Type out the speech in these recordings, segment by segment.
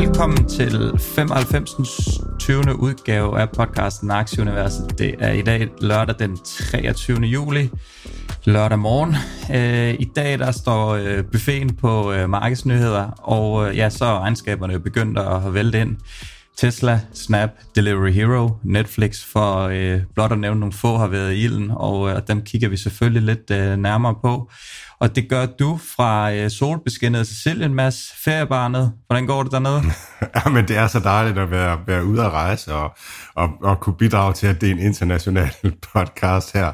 Velkommen til 95. 20. udgave af podcasten Aktieuniverset. Det er i dag lørdag den 23. juli, lørdag morgen. Øh, I dag der står øh, buffeten på øh, markedsnyheder, og øh, ja, så er regnskaberne begyndt at vælte ind. Tesla, Snap, Delivery Hero, Netflix, for øh, blot at nævne nogle få, har været i ilden, og øh, dem kigger vi selvfølgelig lidt øh, nærmere på. Og det gør du fra øh, solbeskinnet Sicilien, Mads, feriebarnet. Hvordan går det dernede? ja, men det er så dejligt at være, være ude at rejse og, og, og kunne bidrage til, at det er en international podcast her.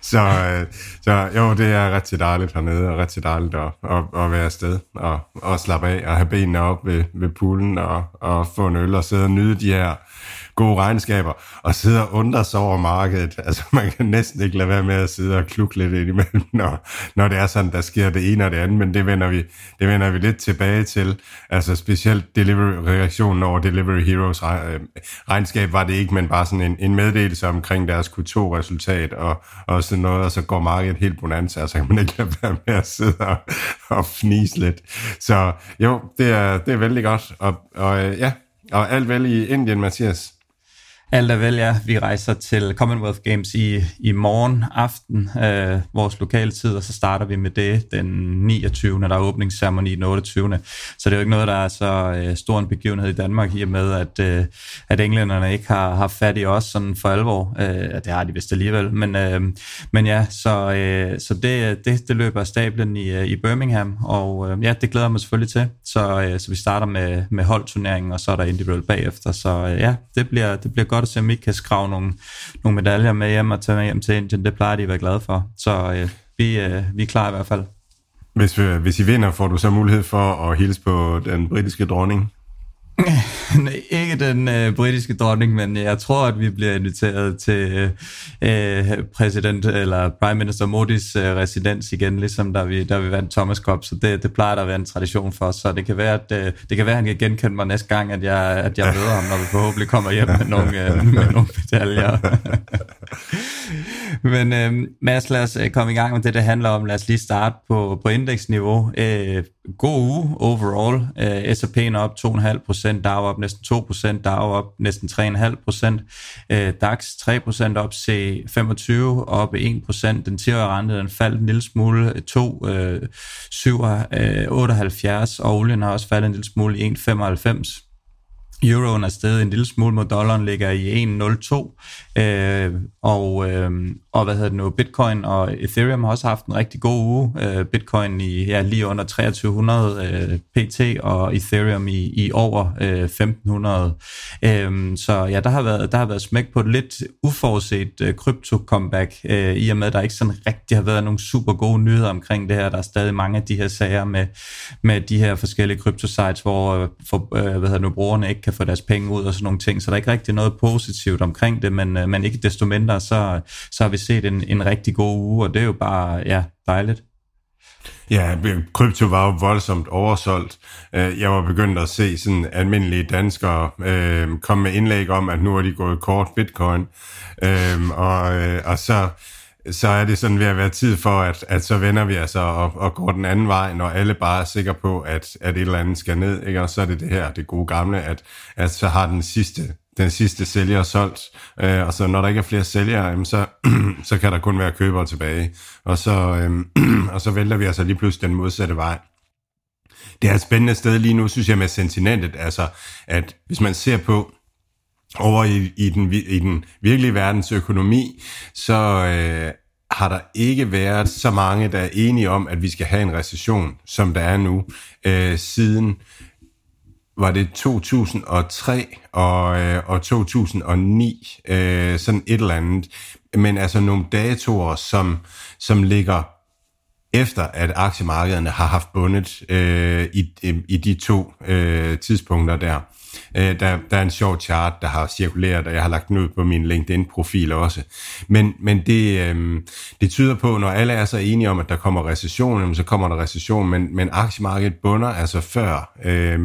Så, øh, så jo, det er rigtig dejligt hernede, og rigtig dejligt at, at, at være afsted og, og slappe af og have benene op ved, ved poolen og, og få en øl og sidde og nyde de her gode regnskaber, og sidder og undrer sig over markedet. Altså, man kan næsten ikke lade være med at sidde og klukke lidt ind imellem, når, når det er sådan, der sker det ene og det andet, men det vender vi, det vender vi lidt tilbage til. Altså, specielt delivery-reaktionen over Delivery Heroes øh, regnskab var det ikke, men bare sådan en, en meddelelse omkring deres Q2-resultat og, og sådan noget, og så går markedet helt bonanza, og så kan man ikke lade være med at sidde og, og fnise lidt. Så jo, det er, det er vældig godt, og, og øh, ja, og alt vel i Indien, Mathias. Alt er vel, ja. Vi rejser til Commonwealth Games i, i morgen aften, øh, vores lokale tid, og så starter vi med det den 29. Der er åbningsceremoni den 28. Så det er jo ikke noget, der er så øh, stor en begivenhed i Danmark, i og med, at, øh, at englænderne ikke har haft fat i os sådan for alvor. Øh, det har de vist alligevel. Men, øh, men ja, så, øh, så det, det, det løber af stablen i, øh, i Birmingham, og øh, ja, det glæder jeg mig selvfølgelig til. Så, øh, så vi starter med, med holdturneringen, og så er der individual bagefter. Så øh, ja, det bliver, det bliver godt godt at se, om I kan skrave nogle, nogle medaljer med hjem og tage med hjem til Indien. Det plejer de at være glade for. Så øh, vi, øh, vi er klar i hvert fald. Hvis, øh, hvis I vinder, får du så mulighed for at hilse på den britiske dronning? Ikke den øh, britiske dronning, men jeg tror, at vi bliver inviteret til øh, præsident eller prime minister Modis øh, residens igen, ligesom da vi, da vi vandt Thomas Cup, så det, det plejer der at være en tradition for os, så det kan være, at, øh, det kan være, at han kan genkende mig næste gang, at jeg, at jeg møder ham, når vi forhåbentlig kommer hjem med nogle, øh, med nogle medaljer. men øh, Mads, lad os øh, komme i gang med det, det handler om. Lad os lige starte på, på indeksniveau. Øh, god uge overall. Øh, S&P'en op 2,5 procent, Dow op næsten 2 procent, Dow op næsten 3,5 procent, øh, DAX 3 procent op, C25 op 1 procent, den 10 rente den faldt en lille smule, 2, øh, 7, øh, 78, og olien har også faldet en lille smule, 1,95 Euroen er steget en lille smule mod dollaren, ligger i 1,02, øh, og, øh, og hvad hedder det nu, Bitcoin og Ethereum har også haft en rigtig god uge. Øh, Bitcoin i ja, lige under 2300 øh, pt, og Ethereum i, i over øh, 1500. Øh, så ja, der har været, der har været smæk på et lidt uforudset øh, krypto-comeback, øh, i og med, at der ikke sådan rigtig har været nogle super gode nyheder omkring det her. Der er stadig mange af de her sager med, med de her forskellige kryptosites, hvor øh, for, øh, hvad hedder nu, brugerne ikke kan få deres penge ud og sådan nogle ting, så der er ikke rigtig noget positivt omkring det, men, øh, Øh, men ikke desto mindre, så, så har vi set en, en rigtig god uge, og det er jo bare ja, dejligt. Ja, krypto var jo voldsomt oversolgt. Øh, jeg var begyndt at se sådan almindelige danskere øh, komme med indlæg om, at nu er de gået kort bitcoin. Øh, og, øh, og så så er det sådan ved at være tid for, at, at så vender vi altså og, og går den anden vej, når alle bare er sikre på, at, at et eller andet skal ned. Ikke? Og så er det det her, det gode gamle, at, at så har den sidste, den sidste sælger solgt, øh, og så når der ikke er flere sælgere, jamen så, så kan der kun være købere tilbage. Og så, øh, og så vælter vi altså lige pludselig den modsatte vej. Det er et spændende sted lige nu, synes jeg, med sentimentet, altså at hvis man ser på, over i, i, den, i den virkelige verdens økonomi, så øh, har der ikke været så mange, der er enige om, at vi skal have en recession, som der er nu, øh, siden var det 2003 og, øh, og 2009, øh, sådan et eller andet. Men altså nogle datoer, som, som ligger efter at aktiemarkederne har haft bundet øh, i, i de to øh, tidspunkter der. Øh, der. Der er en sjov chart, der har cirkuleret, og jeg har lagt den ud på min LinkedIn-profil også. Men, men det, øh, det tyder på, når alle er så enige om, at der kommer recession, så kommer der recession, men, men aktiemarkedet bunder altså før... Øh,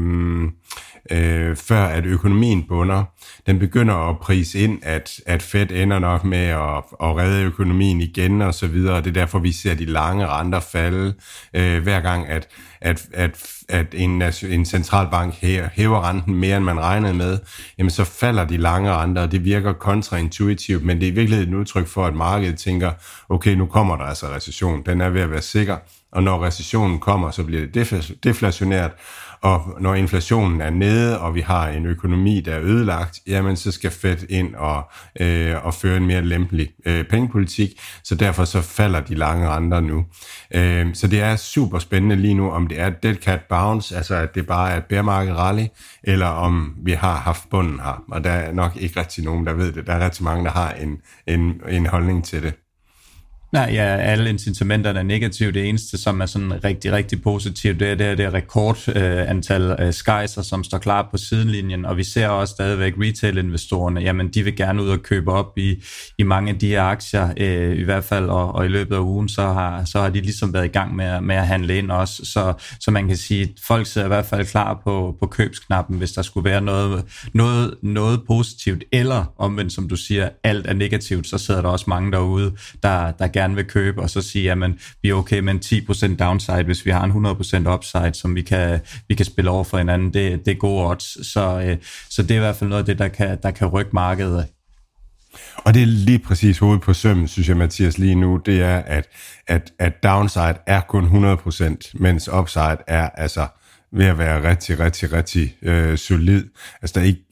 øh, før at økonomien bunder. Den begynder at prise ind, at, at Fed ender nok med at, at redde økonomien igen og så videre. Det er derfor, vi ser de lange renter falde, øh, hver gang, at, at, at, at en, en centralbank hæver renten mere, end man regnede med, jamen så falder de lange renter, og det virker kontraintuitivt, men det er i virkeligheden et udtryk for, at markedet tænker, okay, nu kommer der altså recession, den er ved at være sikker, og når recessionen kommer, så bliver det deflationært, og når inflationen er nede, og vi har en økonomi, der er ødelagt, jamen så skal Fed ind og, øh, og føre en mere lempelig øh, pengepolitik, så derfor så falder de lange renter nu. Øh, så det er super spændende lige nu, om det er dead cat bounce, altså at det bare er et bear market rally, eller om vi har haft bunden her. Og der er nok ikke rigtig nogen, der ved det. Der er rigtig mange, der har en, en, en holdning til det. Nej, ja, alle incitamenterne er negative. Det eneste, som er sådan rigtig, rigtig positivt, det er det, det rekordantal øh, øh, skejser, som står klar på sidelinjen, og vi ser også stadigvæk retail-investorerne, jamen de vil gerne ud og købe op i, i mange af de her aktier, øh, i hvert fald, og, og i løbet af ugen, så har, så har de ligesom været i gang med, med at handle ind også, så, så man kan sige, at folk sidder i hvert fald klar på, på købsknappen, hvis der skulle være noget, noget, noget positivt, eller omvendt, som du siger, alt er negativt, så sidder der også mange derude, der, der gerne gerne vil købe, og så sige, at vi er okay med en 10% downside, hvis vi har en 100% upside, som vi kan, vi kan spille over for hinanden. Det, det er gode odds. Så, øh, så det er i hvert fald noget af det, der kan, der kan rykke markedet. Og det er lige præcis hovedet på sømmen, synes jeg, Mathias, lige nu, det er, at, at, at downside er kun 100%, mens upside er altså ved at være rigtig, rigtig, rigtig øh, solid. Altså, der er, ikke,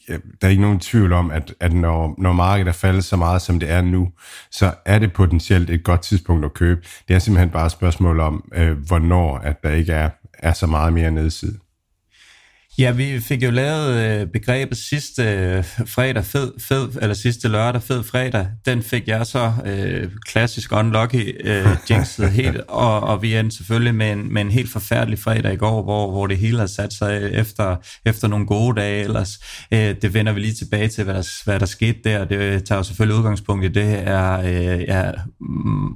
der er ikke nogen tvivl om, at, at når, når markedet er faldet så meget, som det er nu, så er det potentielt et godt tidspunkt at købe. Det er simpelthen bare et spørgsmål om, øh, hvornår at der ikke er, er så meget mere nedside. Ja, vi fik jo lavet øh, begrebet sidste øh, fredag, fed, fed, eller sidste lørdag, fed fredag. Den fik jeg så øh, klassisk unlucky øh, jinxet helt, og, og vi endte selvfølgelig med en, med en helt forfærdelig fredag i går, hvor, hvor det hele har sat sig efter, efter nogle gode dage ellers. Øh, det vender vi lige tilbage til, hvad der, hvad der skete der. Det tager jo selvfølgelig udgangspunkt i det her øh, ja,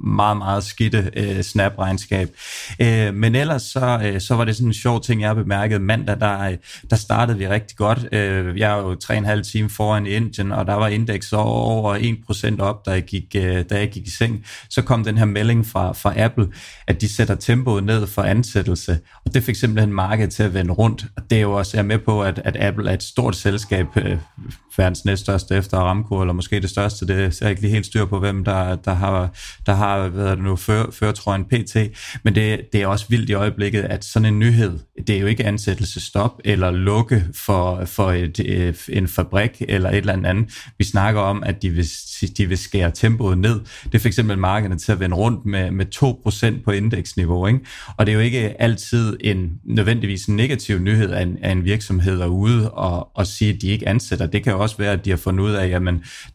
meget, meget skidte øh, snap-regnskab. Øh, men ellers så, øh, så var det sådan en sjov ting, jeg bemærkede mandag, der der startede vi rigtig godt. Øh, jeg er jo tre og en halv time foran Indien, og der var indeks over 1% op, da jeg, gik, øh, da jeg gik i seng. Så kom den her melding fra, fra Apple, at de sætter tempoet ned for ansættelse, og det fik simpelthen markedet til at vende rundt. Og det er jo også, jeg er med på, at, at Apple er et stort selskab, øh, verdens næststørste efter Aramco, eller måske det største, det er jeg ikke lige helt styr på, hvem der, der har, der har hvad det nu, før, førtrøjen PT, men det, det er også vildt i øjeblikket, at sådan en nyhed, det er jo ikke ansættelsestop, eller lukke for, for et, øh, en fabrik eller et eller andet. Vi snakker om, at de vil, de vil skære tempoet ned. Det for eksempel markederne til at vende rundt med, med 2% på indeksniveau. Ikke? Og det er jo ikke altid en nødvendigvis en negativ nyhed, at en, at en virksomhed er ude og, og sige, at de ikke ansætter. Det kan jo også være, at de har fundet ud af, at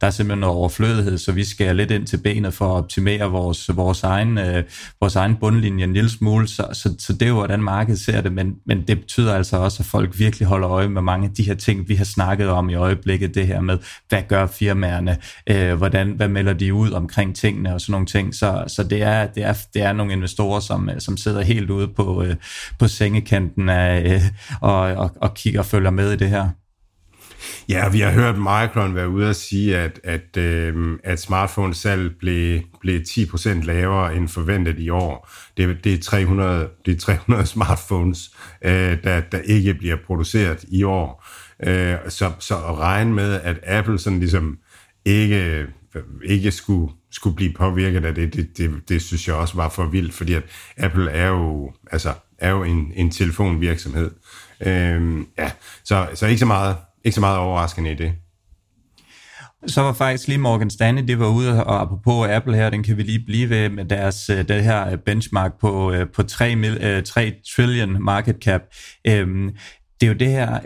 der er simpelthen noget overflødighed, så vi skærer lidt ind til benet for at optimere vores, vores, egen, øh, vores egen bundlinje en lille smule. Så, så, så det er jo, hvordan markedet ser det, men, men det betyder altså også, at folk virkelig holder øje med mange af de her ting, vi har snakket om i øjeblikket, det her med, hvad gør firmaerne, øh, hvordan, hvad melder de ud omkring tingene og sådan nogle ting. Så, så det, er, det, er, det er nogle investorer, som, øh, som sidder helt ude på, øh, på sengekanten af, øh, og, og, og kigger og følger med i det her. Ja, vi har hørt Micron være ude at sige, at, at, øh, at smartphone-salg blev, blev 10% lavere end forventet i år. Det, det, er, 300, det er 300 smartphones, øh, der, der ikke bliver produceret i år. Øh, så, så at regne med, at Apple sådan ligesom ikke, ikke skulle, skulle blive påvirket af det, det, det, det synes jeg også var for vildt, fordi at Apple er jo, altså, er jo en, en telefonvirksomhed. Øh, ja, så, så ikke så meget ikke så meget overraskende i det. Så var faktisk lige Morgan Stanley, det var ude, og apropos Apple her, den kan vi lige blive ved med deres øh, det her øh, benchmark på, øh, på 3, 3 trillion market cap. Øhm, det er jo det her,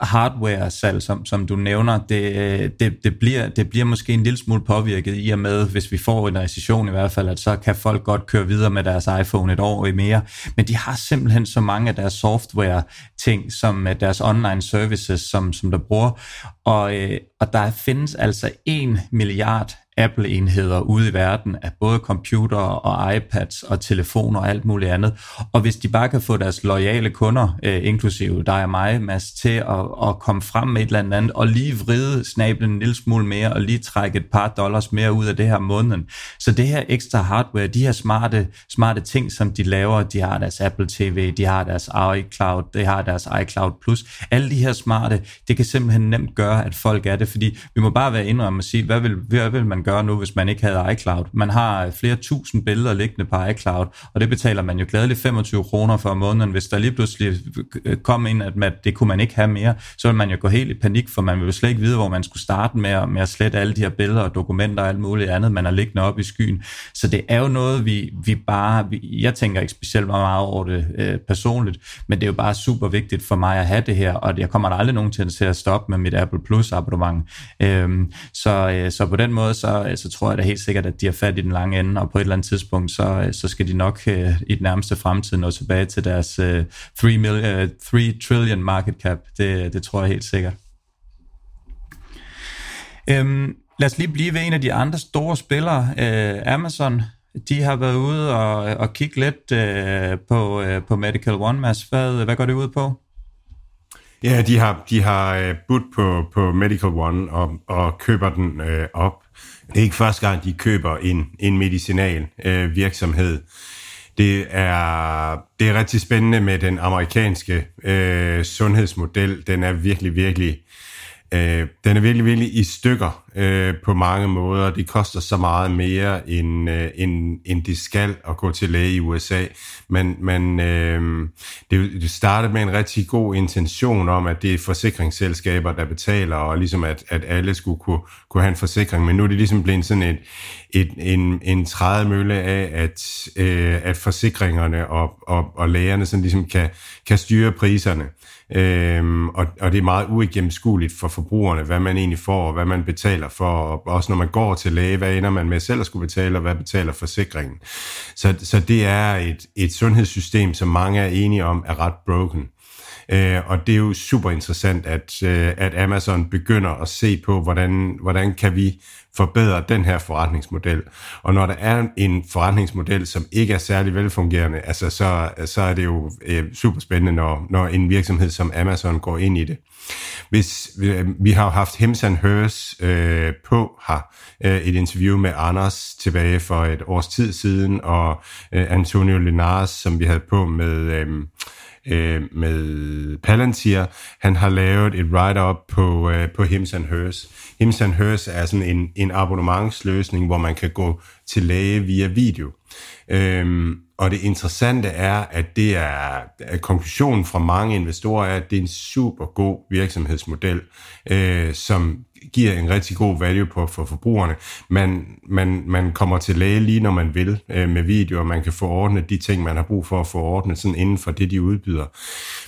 hardware-salg, som, som du nævner, det, det, det, bliver, det bliver måske en lille smule påvirket i og med, hvis vi får en recession i hvert fald, at så kan folk godt køre videre med deres iPhone et år i mere. Men de har simpelthen så mange af deres software-ting, som øh, deres online services, som, som der bruger. Og, øh, og der findes altså en milliard Apple-enheder ude i verden af både computer og iPads og telefoner og alt muligt andet. Og hvis de bare kan få deres lojale kunder, øh, inklusive dig og mig, Mads, til at, at komme frem med et eller andet og lige vride snablen en lille smule mere og lige trække et par dollars mere ud af det her måneden. Så det her ekstra hardware, de her smarte, smarte ting, som de laver, de har deres Apple TV, de har deres iCloud, de har deres iCloud Plus, alle de her smarte, det kan simpelthen nemt gøre, at folk er det, fordi vi må bare være indrømme og sige, hvad vil, hvad vil man gøre nu, hvis man ikke havde iCloud. Man har øh, flere tusind billeder liggende på iCloud, og det betaler man jo gladeligt 25 kroner for om måneden. Hvis der lige pludselig øh, kom ind, at det kunne man ikke have mere, så ville man jo gå helt i panik, for man ville jo slet ikke vide, hvor man skulle starte med, med at slette alle de her billeder og dokumenter og alt muligt andet, man har liggende op i skyen. Så det er jo noget, vi, vi bare, vi, jeg tænker ikke specielt meget over det øh, personligt, men det er jo bare super vigtigt for mig at have det her, og jeg kommer aldrig nogen til at stoppe med mit Apple Plus abonnement. Øhm, så, øh, så på den måde, så, så tror jeg da helt sikkert, at de har fat i den lange ende, og på et eller andet tidspunkt, så, øh, så skal de nok øh, i den nærmeste fremtid nå tilbage til deres 3, million, 3 trillion market cap. Det, øh, det tror jeg helt sikkert. Øhm, lad os lige blive ved en af de andre store spillere, øh, Amazon. De har været ude og, øh, og kigge lidt øh, på, øh, på Medical One, Mads. Hvad, hvad går det ud på? Ja, de har, de har budt på, på Medical One og, og køber den øh, op. Det er ikke første gang, de køber en, en medicinal øh, virksomhed. Det er, det er rigtig spændende med den amerikanske øh, sundhedsmodel. Den er virkelig, virkelig Øh, den er virkelig, virkelig i stykker øh, på mange måder. Det koster så meget mere, end, øh, end, end det skal at gå til læge i USA. Men, men øh, det, det startede med en rigtig god intention om, at det er forsikringsselskaber, der betaler, og ligesom at, at alle skulle kunne, kunne have en forsikring. Men nu er det ligesom blevet sådan et, et, en, en trædemølle af, at, øh, at forsikringerne og, og, og lægerne sådan ligesom kan, kan styre priserne. Øh, og, og det er meget uigennemskueligt for forbrugerne, hvad man egentlig får, og hvad man betaler for, og også når man går til læge, hvad ender man med selv at skulle betale, og hvad betaler forsikringen. Så, så det er et, et sundhedssystem, som mange er enige om, er ret broken. Øh, og det er jo super interessant, at, øh, at Amazon begynder at se på, hvordan, hvordan kan vi forbedre den her forretningsmodel. Og når der er en forretningsmodel, som ikke er særlig velfungerende, altså så, så er det jo øh, super spændende, når, når en virksomhed som Amazon går ind i det. Hvis vi, øh, vi har haft Hemsan Hers øh, på her, øh, et interview med Anders tilbage for et års tid siden, og øh, Antonio Linares, som vi havde på med... Øh, øh, med Palantir. Han har lavet et write-up på, øh, på Hims and Hers. Hims and Hers er sådan en, en abonnementsløsning, hvor man kan gå til læge via video. Øhm, og det interessante er, at det er at konklusionen fra mange investorer er, at det er en super god virksomhedsmodel, øh, som giver en rigtig god value på for forbrugerne. Man, man, man kommer til læge lige når man vil øh, med videoer, man kan få ordnet de ting, man har brug for at få ordnet sådan inden for det, de udbyder.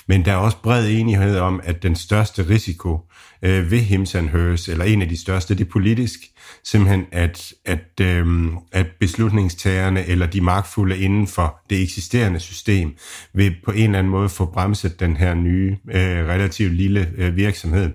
Men der er også bred enighed om, at den største risiko øh, ved Hims and Hers, eller en af de største, det er politisk. Simpelthen, at, at, øh, at beslutningstagerne eller de magtfulde inden for det eksisterende system vil på en eller anden måde få bremset den her nye, øh, relativt lille øh, virksomhed.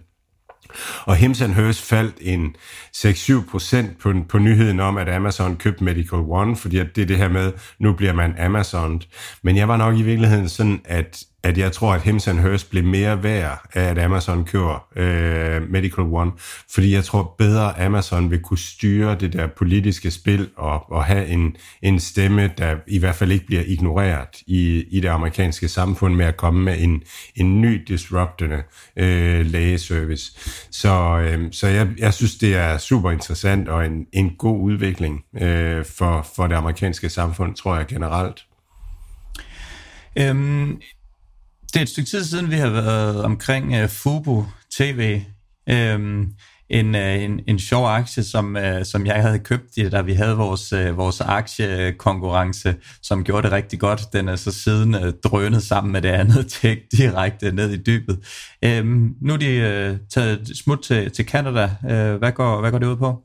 Og Hims Hers faldt en 6-7 procent på, på nyheden om, at Amazon købte Medical One, fordi at det er det her med, nu bliver man Amazon. Men jeg var nok i virkeligheden sådan, at at jeg tror, at Hims Hers blev mere værd af, at Amazon kører øh, Medical One, fordi jeg tror bedre, Amazon vil kunne styre det der politiske spil og, og have en, en stemme, der i hvert fald ikke bliver ignoreret i, i det amerikanske samfund med at komme med en, en ny disruptende øh, lægeservice. Så, øh, så jeg, jeg synes, det er super interessant og en, en god udvikling øh, for, for det amerikanske samfund, tror jeg generelt. Øhm, det er et stykke tid siden, vi har været omkring uh, Fubo TV. Øhm, en, øh, en, en sjov aktie, som, øh, som jeg havde købt, da vi havde vores, vores aktiekonkurrence, som gjorde det rigtig godt. Den er så siden drønet sammen med det andet tech direkte ned i dybet. Øhm, nu er de taget smut til, til Canada. hvad, går, hvad går det ud på?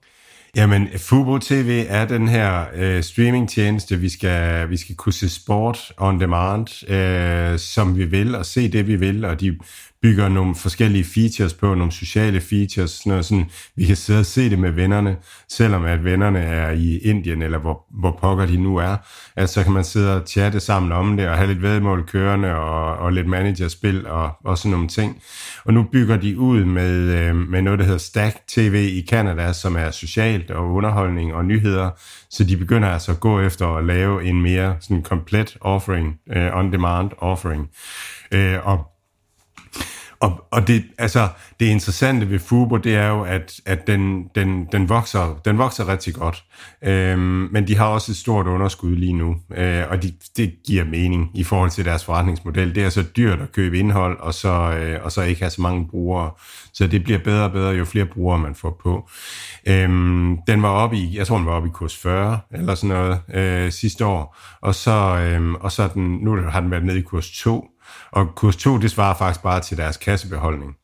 Jamen, Fubo TV er den her øh, streamingtjeneste, vi skal, vi skal kunne se sport on demand, øh, som vi vil, og se det, vi vil, og de bygger nogle forskellige features på, nogle sociale features, sådan noget sådan, vi kan sidde og se det med vennerne, selvom at vennerne er i Indien, eller hvor, hvor pokker de nu er, altså så kan man sidde og chatte sammen om det, og have lidt vedmål kørende, og, og lidt managerspil, og, og sådan nogle ting. Og nu bygger de ud med, øh, med noget, der hedder Stack TV i Canada, som er socialt og underholdning og nyheder, så de begynder altså at gå efter at lave en mere sådan komplet offering, øh, on-demand offering. Øh, og og, og det, altså, det interessante ved Fubo, det er jo, at, at den, den, den, vokser, den vokser rigtig godt. Øhm, men de har også et stort underskud lige nu, øh, og de, det giver mening i forhold til deres forretningsmodel. Det er så dyrt at købe indhold, og så, øh, og så ikke have så mange brugere. Så det bliver bedre og bedre, jo flere brugere man får på. Øhm, den var oppe i, jeg tror den var oppe i kurs 40, eller sådan noget, øh, sidste år. Og så, øh, og så den, nu har den været nede i kurs 2, og kurs 2, det svarer faktisk bare til deres kassebeholdning.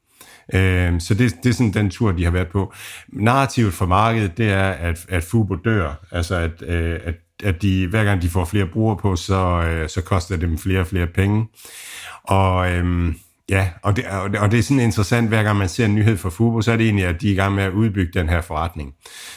Øh, så det, det er sådan den tur, de har været på. Narrativet for markedet, det er, at, at Fubo dør. Altså, at, øh, at, at de, hver gang de får flere brugere på, så, øh, så koster det dem flere og flere penge. Og... Øh, Ja, og det, og det er sådan interessant, hver gang man ser en nyhed fra Fubo, så er det egentlig, at de er i gang med at udbygge den her forretning.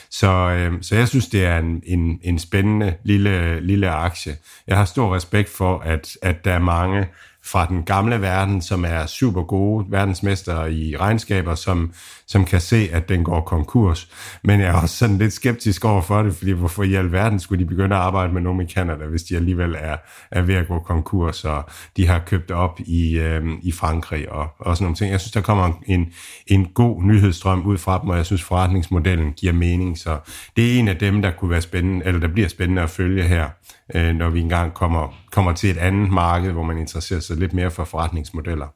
Så, øh, så jeg synes, det er en, en, en spændende lille, lille aktie. Jeg har stor respekt for, at, at der er mange fra den gamle verden, som er super gode verdensmester i regnskaber, som, som kan se, at den går konkurs. Men jeg er også sådan lidt skeptisk over for det, fordi hvorfor i alverden skulle de begynde at arbejde med nogen i Canada, hvis de alligevel er, er ved at gå konkurs, og de har købt op i, øh, i Frankrig og, og sådan nogle ting. Jeg synes, der kommer en, en god nyhedsstrøm ud fra dem, og jeg synes, forretningsmodellen giver mening. Så det er en af dem, der kunne være spændende, eller der bliver spændende at følge her øh, når vi engang kommer, kommer til et andet marked, hvor man interesserer sig lidt mere for forretningsmodeller.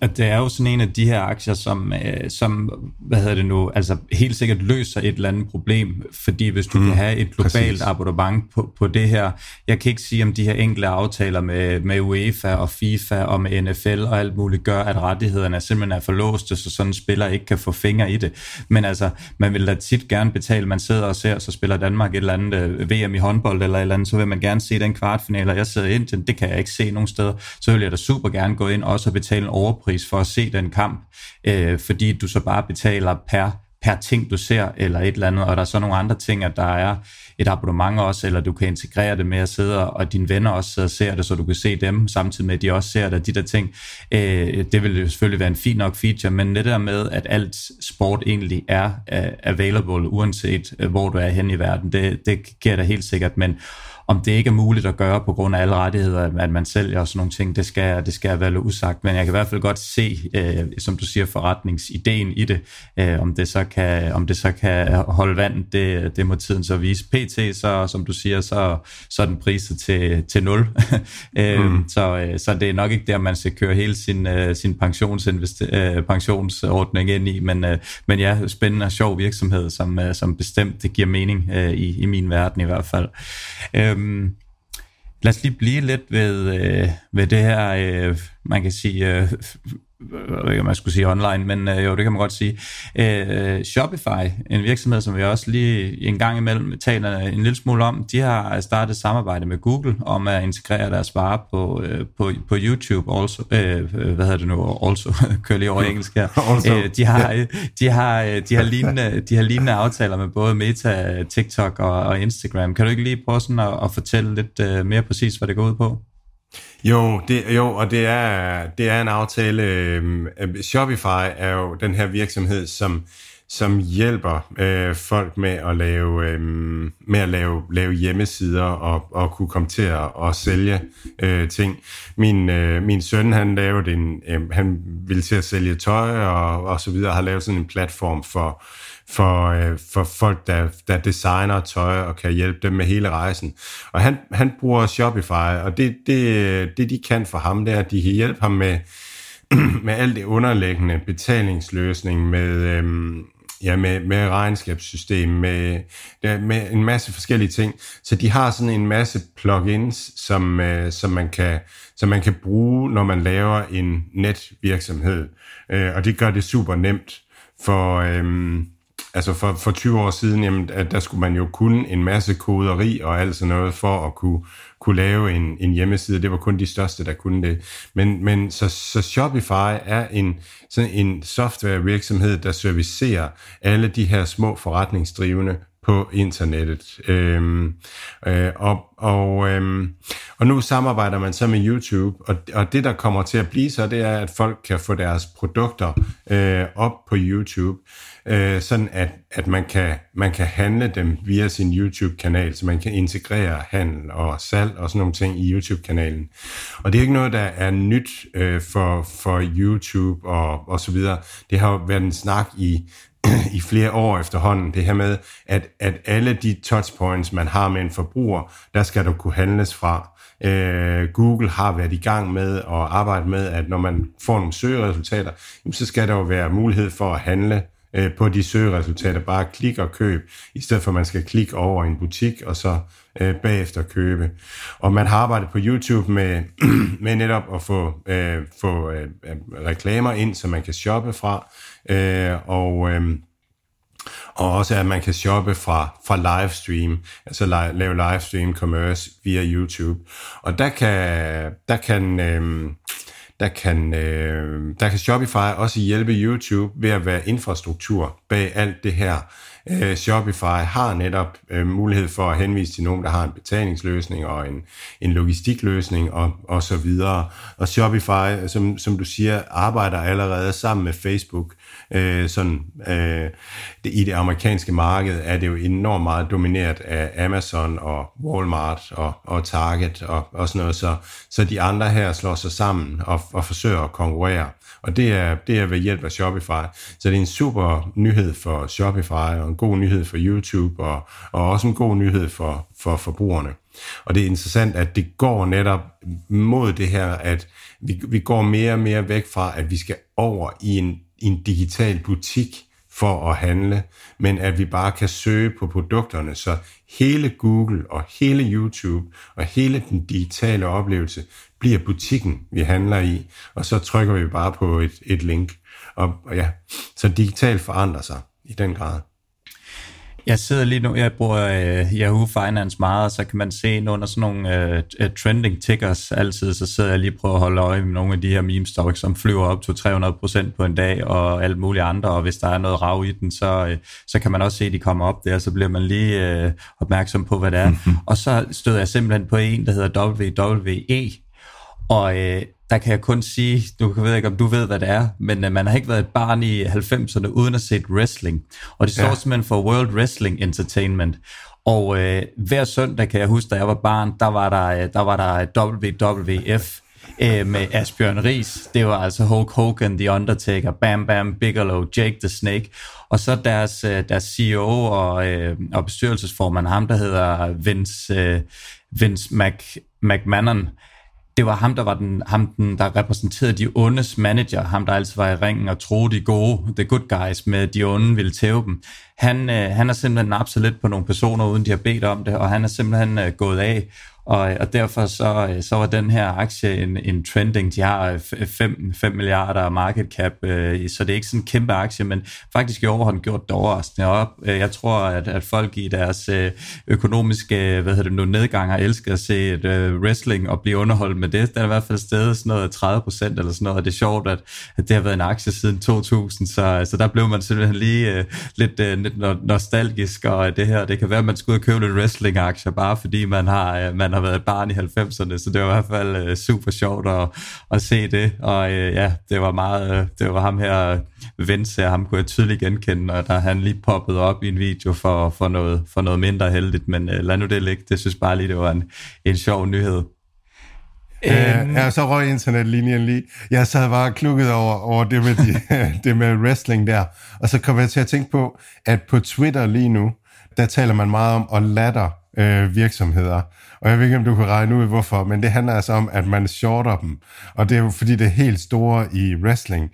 Og det er jo sådan en af de her aktier, som, øh, som hvad hedder det nu, altså helt sikkert løser et eller andet problem, fordi hvis du mm, kan have et globalt præcis. abonnement på, på det her, jeg kan ikke sige, om de her enkelte aftaler med, med UEFA og FIFA og med NFL og alt muligt gør, at rettighederne simpelthen er forlåste, så sådan en spiller ikke kan få fingre i det. Men altså, man vil da tit gerne betale, man sidder og ser, så spiller Danmark et eller andet øh, VM i håndbold eller et eller andet, så vil man gerne se den kvartfinale, og jeg sidder ind det kan jeg ikke se nogen steder, så vil jeg da super gerne gå ind også og betale en overpris for at se den kamp, øh, fordi du så bare betaler per, per ting, du ser, eller et eller andet, og der er så nogle andre ting, at der er et abonnement også, eller du kan integrere det med at sidde, og dine venner også sidder og ser det, så du kan se dem, samtidig med, at de også ser det, de der ting. Øh, det vil jo selvfølgelig være en fin nok feature, men det der med, at alt sport egentlig er uh, available, uanset uh, hvor du er hen i verden, det, det giver da helt sikkert, men om det ikke er muligt at gøre på grund af alle rettigheder, at man sælger og sådan nogle ting, det skal, det skal være usagt, men jeg kan i hvert fald godt se, øh, som du siger, forretningsideen i det. Øh, om, det så kan, om det så kan holde vand, det, det må tiden så vise. PT, så som du siger, så, så er den priset til, til 0. øh, mm. så, øh, så det er nok ikke der, man skal køre hele sin, øh, sin pensionsinvest- øh, pensionsordning ind i, men, men ja, spændende og sjov virksomhed, som, som bestemt det giver mening i, i min verden i hvert fald. Øh, Øhm, lad os lige blive lidt ved, øh, ved det her, øh, man kan sige, øh, jeg ved ikke, om jeg skulle sige online, men øh, jo, det kan man godt sige. Øh, Shopify, en virksomhed, som vi også lige en gang imellem taler en lille smule om, de har startet samarbejde med Google om at integrere deres varer på, øh, på, på YouTube også. Øh, hvad hedder det nu? Also, kører lige over engelsk her. Øh, de, har, de, har, de, har lignende, de har lignende aftaler med både Meta, TikTok og, og Instagram. Kan du ikke lige prøve sådan at, at fortælle lidt øh, mere præcis, hvad det går ud på? Jo, det, jo og det er, det er en aftale. Øhm, øh, Shopify er jo den her virksomhed, som, som hjælper øh, folk med at lave øh, med at lave, lave hjemmesider og, og kunne komme til at at sælge øh, ting. Min, øh, min søn han lavede en øh, han ville til at sælge tøj og, og så videre har lavet sådan en platform for for, øh, for folk, der, der designer tøj og kan hjælpe dem med hele rejsen. Og han, han bruger Shopify, og det, det, det de kan for ham, det er, at de kan hjælpe ham med, med alt det underliggende betalingsløsning, med, øh, ja, med, med regnskabssystem, med, med en masse forskellige ting. Så de har sådan en masse plugins, som, øh, som, man, kan, som man kan bruge, når man laver en netvirksomhed. Øh, og det gør det super nemt for... Øh, altså for, for 20 år siden, jamen, at der skulle man jo kunne en masse koderi og alt sådan noget for at kunne, kunne lave en, en hjemmeside. Det var kun de største, der kunne det. Men, men så, så Shopify er en, sådan en softwarevirksomhed, der servicerer alle de her små forretningsdrivende på internettet. Øhm, øh, og, og, øhm, og nu samarbejder man så med YouTube, og, og det der kommer til at blive så, det er, at folk kan få deres produkter øh, op på YouTube øh, sådan at, at man, kan, man kan handle dem via sin YouTube-kanal, så man kan integrere handel og salg og sådan nogle ting i YouTube-kanalen. Og det er ikke noget, der er nyt øh, for, for YouTube og, og så videre. Det har jo været en snak i, i flere år efterhånden, det her med, at, at alle de touchpoints, man har med en forbruger, der skal du kunne handles fra. Øh, Google har været i gang med at arbejde med, at når man får nogle søgeresultater, så skal der jo være mulighed for at handle øh, på de søgeresultater. Bare klik og køb, i stedet for at man skal klikke over en butik og så øh, bagefter købe. Og man har arbejdet på YouTube med, med netop at få, øh, få øh, reklamer ind, så man kan shoppe fra. Øh, og... Øh, og også at man kan shoppe fra, fra livestream, altså lave livestream commerce via YouTube. Og der kan, der kan øh, der kan, øh, der kan Shopify også hjælpe YouTube ved at være infrastruktur bag alt det her. Øh, Shopify har netop øh, mulighed for at henvise til nogen, der har en betalingsløsning og en, en logistikløsning og, og så videre. Og Shopify, som, som du siger, arbejder allerede sammen med Facebook Øh, sådan, øh, det, I det amerikanske marked er det jo enormt meget domineret af Amazon og Walmart og, og Target og, og sådan noget, så, så de andre her slår sig sammen og, og forsøger at konkurrere. Og det er, det er ved hjælp af Shopify. Så det er en super nyhed for Shopify, og en god nyhed for YouTube, og, og også en god nyhed for, for forbrugerne. Og det er interessant, at det går netop mod det her, at vi, vi går mere og mere væk fra, at vi skal over i en en digital butik for at handle, men at vi bare kan søge på produkterne, så hele Google og hele YouTube og hele den digitale oplevelse bliver butikken, vi handler i, og så trykker vi bare på et, et link. Og, og ja, så digitalt forandrer sig i den grad. Jeg sidder lige nu, jeg bruger uh, Yahoo Finance meget, og så kan man se under sådan nogle uh, trending tickers altid, så sidder jeg lige og prøver at holde øje med nogle af de her meme stocks, som flyver op til 300% på en dag, og alt muligt andre, og hvis der er noget rav i den, så, uh, så kan man også se, at de kommer op der, så bliver man lige uh, opmærksom på, hvad det er. og så støder jeg simpelthen på en, der hedder WWE, og øh, der kan jeg kun sige, du ved ikke, om du ved, hvad det er, men uh, man har ikke været et barn i 90'erne uden at se wrestling. Og det står ja. simpelthen for World Wrestling Entertainment. Og øh, hver søndag, kan jeg huske, da jeg var barn, der var der, øh, der, var der WWF øh, med Asbjørn Ries. Det var altså Hulk Hogan, The Undertaker, Bam Bam Bigelow, Jake the Snake. Og så deres, øh, deres CEO og, øh, og bestyrelsesformand, ham der hedder Vince, øh, Vince Mc, McMahon det var ham, der var den, ham, den, der repræsenterede de ondes manager, ham, der altid var i ringen og troede de gode, the good guys, med de onde ville tæve dem. Han, øh, han har simpelthen napset lidt på nogle personer, uden de har bedt om det, og han er simpelthen øh, gået af og, og derfor så, øh, så var den her aktie en, en trending. De har øh, 5, 5 milliarder market cap, øh, så det er ikke sådan en kæmpe aktie, men faktisk i år har den gjort det overraskende op. Øh, jeg tror, at, at folk i deres økonomiske hvad hedder det nu, nedgang har elsket at se et wrestling og blive underholdt med det. Den er i hvert fald stedet sådan noget 30 procent eller sådan noget, og det er sjovt, at, at det har været en aktie siden 2000, så, så der blev man simpelthen lige lidt, lidt nostalgisk, og det her, det kan være, at man skulle købe lidt wrestling-aktier, bare fordi man har, man har været barn i 90'erne, så det var i hvert fald øh, super sjovt at, at se det, og øh, ja, det var meget, øh, det var ham her, Vince her, ham kunne jeg tydeligt genkende, og der han lige poppet op i en video for, for, noget, for noget mindre heldigt, men øh, lad nu det ligge, det synes bare lige, det var en, en sjov nyhed. Uh, ja, så røg internetlinjen lige. Jeg sad bare klukket over, over det, med de, det med wrestling der. Og så kom jeg til at tænke på, at på Twitter lige nu, der taler man meget om at latter øh, virksomheder. Og jeg ved ikke, om du kan regne ud, hvorfor, men det handler altså om, at man shorter dem. Og det er jo fordi, det er helt store i wrestling.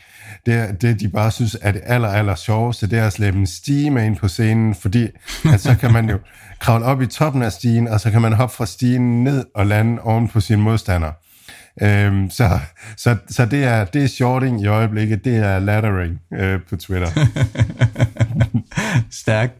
Det, det de bare synes er det aller, aller sjoveste, det er at slæbe en stige med ind på scenen, fordi at så kan man jo kravle op i toppen af stigen, og så kan man hoppe fra stigen ned og lande oven på sin modstander. Øhm, så så, så det, er, det er shorting i øjeblikket, det er laddering øh, på Twitter. Stærkt.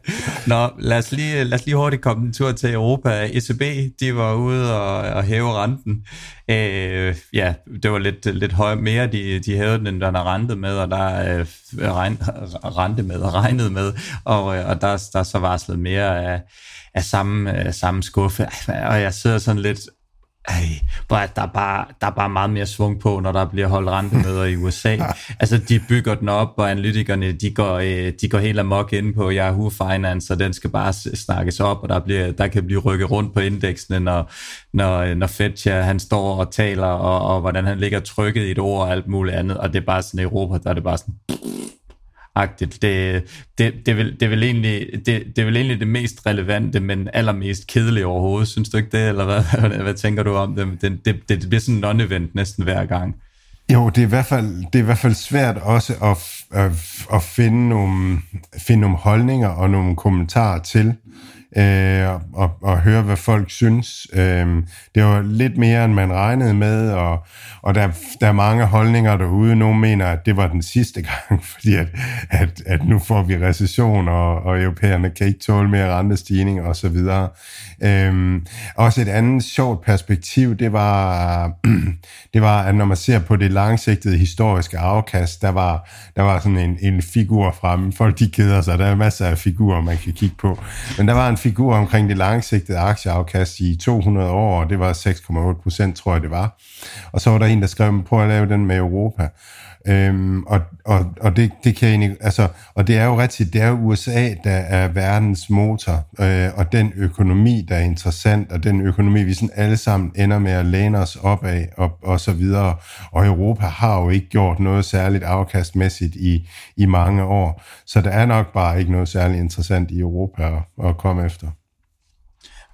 Nå, lad os, lige, lad os lige hurtigt komme en tur til Europa. ECB, de var ude og, og hæve renten. Øh, ja, det var lidt, lidt højere mere, de, de hævede den, end der er rentet med, og der er øh, regn, rente med og regnet med, og, øh, og der, der er så varslet mere af, af samme, øh, samme skuffe. Og jeg sidder sådan lidt, ej, der er, bare, der er bare meget mere svung på, når der bliver holdt rentemøder i USA. Altså, de bygger den op, og analytikerne, de går, øh, de går helt amok ind på Yahoo Finance, og den skal bare snakkes op, og der, bliver, der kan blive rykket rundt på indeksene, når, når, når Fetcher, han står og taler, og, og hvordan han ligger trykket i et ord og alt muligt andet, og det er bare sådan i Europa, der er det bare sådan agtigt. Det, det, det, vil, det, vil egentlig, det, det vil egentlig det mest relevante, men allermest kedelige overhovedet. Synes du ikke det, eller hvad, hvad tænker du om det? Det, det, det bliver sådan en non-event næsten hver gang. Jo, det er i hvert fald, det er i hvert fald svært også at, at, at finde, nogle, finde nogle holdninger og nogle kommentarer til øh, og, og høre, hvad folk synes. Øh, det var lidt mere, end man regnede med, og, og der, der er mange holdninger derude. Nogle mener, at det var den sidste gang, fordi at, at, at nu får vi recession, og, og europæerne kan ikke tåle mere rentestigning og så videre. Øh, også et andet sjovt perspektiv, det var, det var, at når man ser på det langsigtede historiske afkast, der var, der var sådan en, en figur fremme. Folk de keder sig, der er masser af figurer, man kan kigge på. Men der var en figur omkring det langsigtede aktieafkast i 200 år, og det var 6,8 procent, tror jeg det var. Og så var der en, der skrev, prøv at lave den med Europa. Øhm, og og, og det, det kan egentlig, altså, og det er jo rigtigt, det er jo USA, der er verdens motor, øh, og den økonomi, der er interessant, og den økonomi, vi sådan alle sammen ender med at læne os op af, og, og så videre. Og Europa har jo ikke gjort noget særligt afkastmæssigt i, i mange år, så der er nok bare ikke noget særligt interessant i Europa at, at komme efter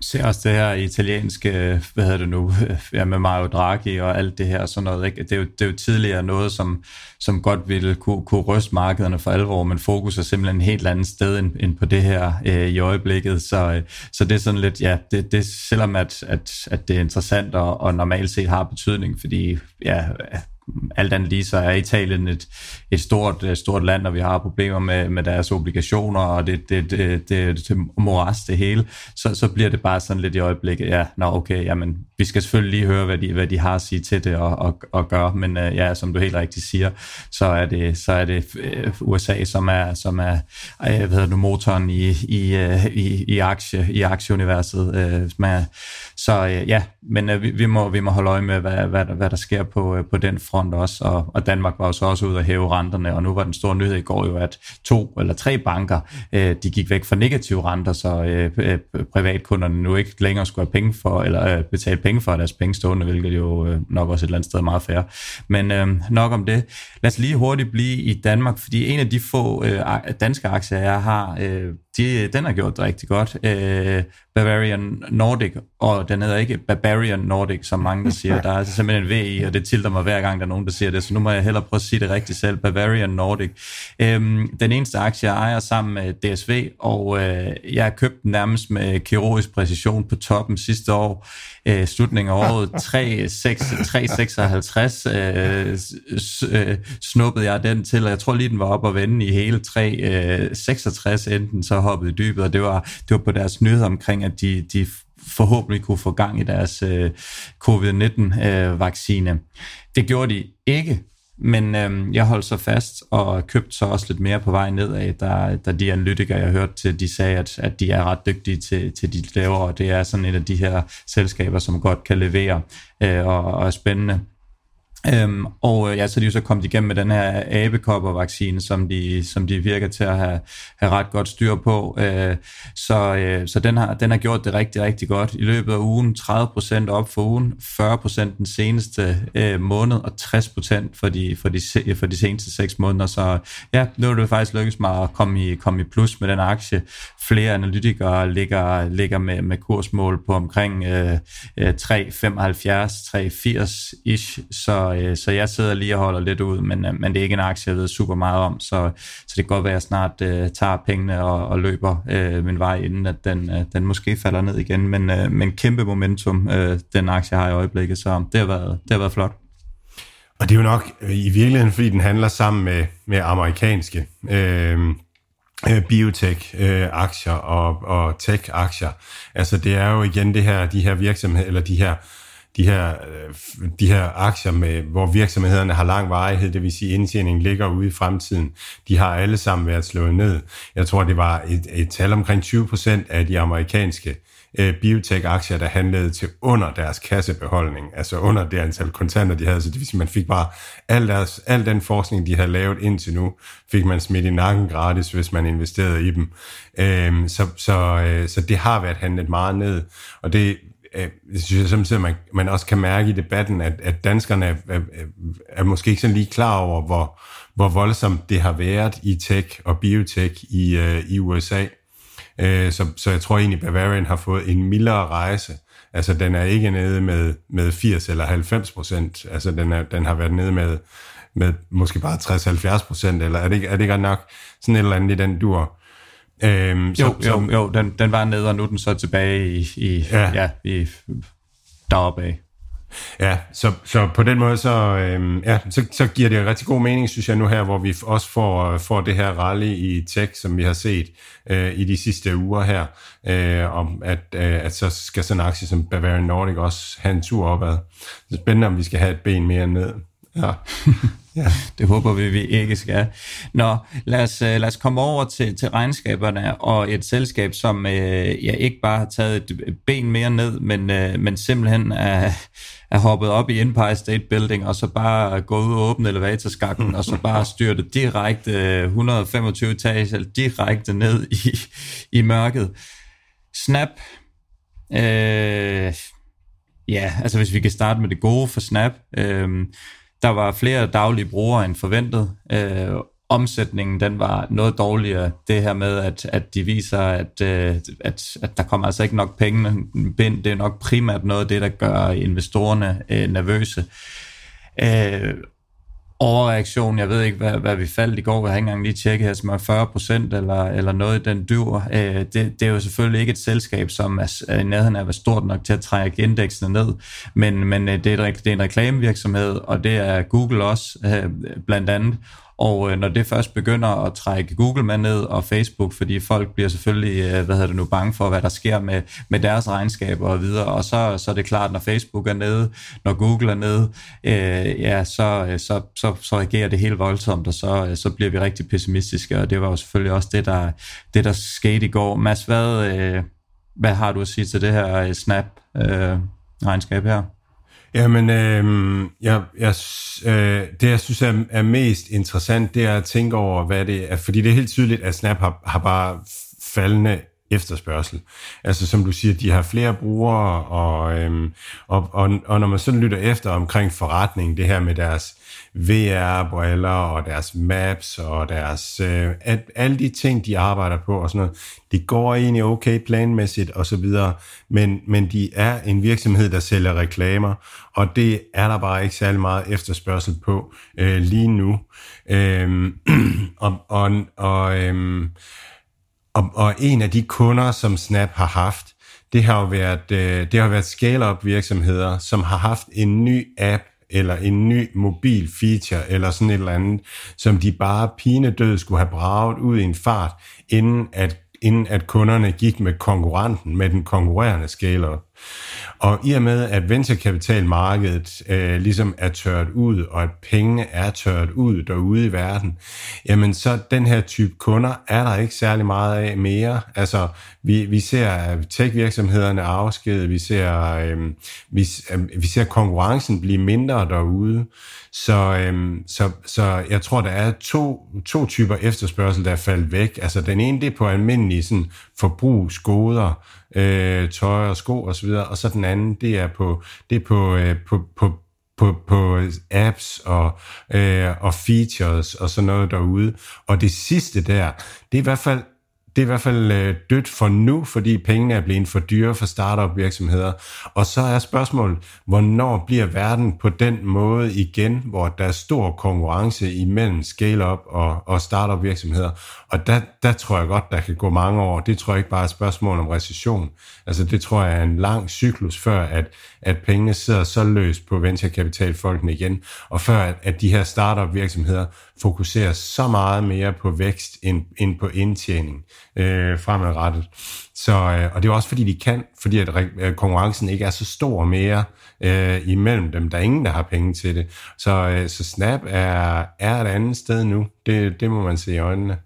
ser også det her italienske, hvad hedder det nu, ja, med Mario Draghi og alt det her sådan noget. Ikke? Det, er jo, det er jo tidligere noget, som, som godt ville kunne, kunne ryste markederne for alvor, men fokus er simpelthen en helt andet sted end, end på det her øh, i øjeblikket. Så, øh, så det er sådan lidt, ja, det, det selvom at, at, at det er interessant og, og normalt set har betydning, fordi ja, alt andet lige så er Italien et, et stort, øh, stort land, og vi har problemer med, med deres obligationer, og det, det, det, det, det moras det hele, så, så bliver det bare sådan lidt i øjeblikket, ja, nå okay, jamen, vi skal selvfølgelig lige høre, hvad de, hvad de har at sige til det og, og, og gøre, men øh, ja, som du helt rigtigt siger, så er det, så er det øh, USA, som er, som er uh, hvad hedder du, motoren i, i, i, i, aktie, i aktieuniverset. Så ja, men vi, vi, må, vi må holde øje med, hvad, hvad, hvad der sker på, på den front, front også, og, og Danmark var jo så også ude at hæve renterne, og nu var den store nyhed i går jo, at to eller tre banker, øh, de gik væk fra negative renter, så øh, øh privatkunderne nu ikke længere skulle have penge for, eller øh, betale penge for deres penge stående, hvilket jo øh, nok også et eller andet sted er meget fair. Men øh, nok om det. Lad os lige hurtigt blive i Danmark, fordi en af de få øh, danske aktier, jeg har, øh, de, den har gjort det rigtig godt. Øh, Bavarian Nordic, og den hedder ikke Bavarian Nordic, som mange der siger. Der er altså simpelthen en V i, og det tilter mig hver gang, der er nogen, der siger det, så nu må jeg hellere prøve at sige det rigtigt selv. Bavarian Nordic. Øh, den eneste aktie, jeg ejer sammen med DSV, og øh, jeg har købt den nærmest med kirurgisk præcision på toppen sidste år øh, slutningen af året 356 øh, øh, snuppede jeg den til, og jeg tror lige, den var op og vende i hele 366, øh, enten så hoppet i dybet, og det var, det var på deres nyhed omkring, at de, de forhåbentlig kunne få gang i deres øh, covid-19-vaccine. Øh, det gjorde de ikke, men øh, jeg holdt så fast og købte så også lidt mere på vej nedad, da, da de analytikere, jeg hørte til, de sagde, at, at de er ret dygtige til, til de laver, og det er sådan et af de her selskaber, som godt kan levere øh, og, og er spændende. Øhm, og øh, ja, så er de jo så kommet igennem med den her abekoppervaccine, som de, som de virker til at have, have ret godt styr på. Øh, så øh, så den, har, den har gjort det rigtig, rigtig godt. I løbet af ugen 30% op for ugen, 40% den seneste øh, måned, og 60% for de, for, de, for de seneste 6 måneder. Så ja, nu er det faktisk lykkedes mig at komme i, komme i plus med den aktie. Flere analytikere ligger, ligger med, med kursmål på omkring øh, øh 3,75, 3,80-ish, så øh, så jeg sidder lige og holder lidt ud, men, øh, men det er ikke en aktie, jeg ved super meget om, så, så det kan godt være, at jeg snart øh, tager pengene og, og løber øh, min vej, inden at den, øh, den måske falder ned igen, men, øh, men kæmpe momentum, øh, den aktie har i øjeblikket, så det har været, det har været flot. Og det er jo nok øh, i virkeligheden, fordi den handler sammen med, med amerikanske øh, biotech-aktier øh, øh og, og tech-aktier. Altså det er jo igen det her, de her virksomheder, eller de her de her, øh, de her aktier, med, hvor virksomhederne har lang varighed, det vil sige indtjeningen ligger ude i fremtiden, de har alle sammen været slået ned. Jeg tror, det var et, et tal omkring 20 procent af de amerikanske øh, biotech-aktier, der handlede til under deres kassebeholdning, altså under det antal kontanter, de havde. Så det vil sige, man fik bare al, deres, al den forskning, de havde lavet indtil nu, fik man smidt i nakken gratis, hvis man investerede i dem. Øh, så, så, øh, så det har været handlet meget ned, og det øh, synes jeg samtidig, man, man også kan mærke i debatten, at, at danskerne er, er, er måske ikke sådan lige klar over, hvor, hvor voldsomt det har været i tech og biotech i, øh, i USA. Øh, så, så jeg tror egentlig, Bavarian har fået en mildere rejse. Altså, den er ikke nede med, med 80 eller 90 procent. Altså, den, er, den har været nede med, med måske bare 60-70 procent, eller er det, er det ikke nok sådan et eller andet i den dur? Øhm, så, jo, jo, den, den var nede, og nu er den så tilbage i, i, ja. Ja, i deroppe af. Ja, så, så på den måde, så, øhm, ja, så, så giver det rigtig god mening, synes jeg nu her, hvor vi også får, får det her rally i tech, som vi har set øh, i de sidste uger her, øh, om at, øh, at så skal sådan en aktie som Bavarian Nordic også have en tur opad. Det er spændende, om vi skal have et ben mere ned. Ja. Ja. Det håber vi, vi ikke skal. Nå, lad os, øh, lad os komme over til, til regnskaberne og et selskab, som øh, ja, ikke bare har taget et ben mere ned, men, øh, men simpelthen er, er hoppet op i Empire State Building, og så bare gået ud og åbnet elevatorskakken, og så bare styrtet direkte 125 etager direkte ned i, i mørket. Snap. Øh, ja, altså hvis vi kan starte med det gode for Snap. Øh, der var flere daglige brugere end forventet. Øh, omsætningen den var noget dårligere. Det her med, at, at de viser, at, øh, at, at der kommer altså ikke nok penge bind. Det er nok primært noget af det, der gør investorerne øh, nervøse. Øh, overreaktion. Jeg ved ikke, hvad, hvad vi faldt i går. Jeg har ikke engang lige tjekket her, som er 40 procent eller, eller noget i den dyr. Øh, det, det er jo selvfølgelig ikke et selskab, som er, i nærheden af at være stort nok til at trække indeksene ned, men, men øh, det, er, det er en reklamevirksomhed, og det er Google også øh, blandt andet. Og øh, når det først begynder at trække Google med ned og Facebook, fordi folk bliver selvfølgelig, øh, hvad hedder det nu, bange for, hvad der sker med, med deres regnskaber og videre, og så, så er det klart, når Facebook er nede, når Google er nede, øh, ja, så, øh, så, så, så reagerer det helt voldsomt, og så, øh, så bliver vi rigtig pessimistiske, og det var jo selvfølgelig også det, der, det, der skete i går. Mads, hvad, øh, hvad har du at sige til det her Snap-regnskab øh, øh her? Jamen, øh, jeg, jeg, øh, det jeg synes er, er mest interessant, det er at tænke over, hvad det er, fordi det er helt tydeligt, at Snap har, har bare faldende efterspørgsel. Altså som du siger, de har flere brugere, og, øhm, og, og, og når man sådan lytter efter omkring forretning, det her med deres VR-briller og deres maps og deres, øh, at alle de ting, de arbejder på og sådan noget, det går egentlig okay planmæssigt og så videre, men, men de er en virksomhed, der sælger reklamer, og det er der bare ikke særlig meget efterspørgsel på øh, lige nu. Øh, og og, og øh, og, og en af de kunder, som Snap har haft, det har jo været, øh, det har været scale-up virksomheder, som har haft en ny app eller en ny mobil feature eller sådan et eller andet, som de bare pinedød skulle have braget ud i en fart, inden at, inden at kunderne gik med konkurrenten, med den konkurrerende skaler. Og i og med, at venturekapitalmarkedet øh, ligesom er tørt ud, og at pengene er tørt ud derude i verden, jamen så den her type kunder er der ikke særlig meget af mere. Altså, vi, vi ser øh, tech-virksomhederne afskede, vi ser, øh, vi, øh, vi ser konkurrencen blive mindre derude. Så, øh, så, så jeg tror, der er to, to typer efterspørgsel, der er faldet væk. Altså den ene, det er på almindelige sådan, forbrugsgoder, øh, tøj og sko osv., og, og så den anden, det er på, det er på, øh, på, på, på, på apps og, øh, og features og sådan noget derude. Og det sidste der, det er i hvert fald det er i hvert fald øh, dødt for nu, fordi pengene er blevet for dyre for startup virksomheder. Og så er spørgsmålet, hvornår bliver verden på den måde igen, hvor der er stor konkurrence imellem scale-up og, og startup virksomheder. Og der, der tror jeg godt, der kan gå mange år. Det tror jeg ikke bare er et spørgsmål om recession. Altså det tror jeg er en lang cyklus før, at, at pengene sidder så løst på venturekapitalfolkene igen, og før at, at de her startup virksomheder fokuserer så meget mere på vækst end, end på indtjening øh, fremadrettet. Så, øh, og det er også fordi, de kan, fordi at re- øh, konkurrencen ikke er så stor mere øh, imellem dem. Der er ingen, der har penge til det. Så, øh, så Snap er, er et andet sted nu. Det, det må man se i øjnene.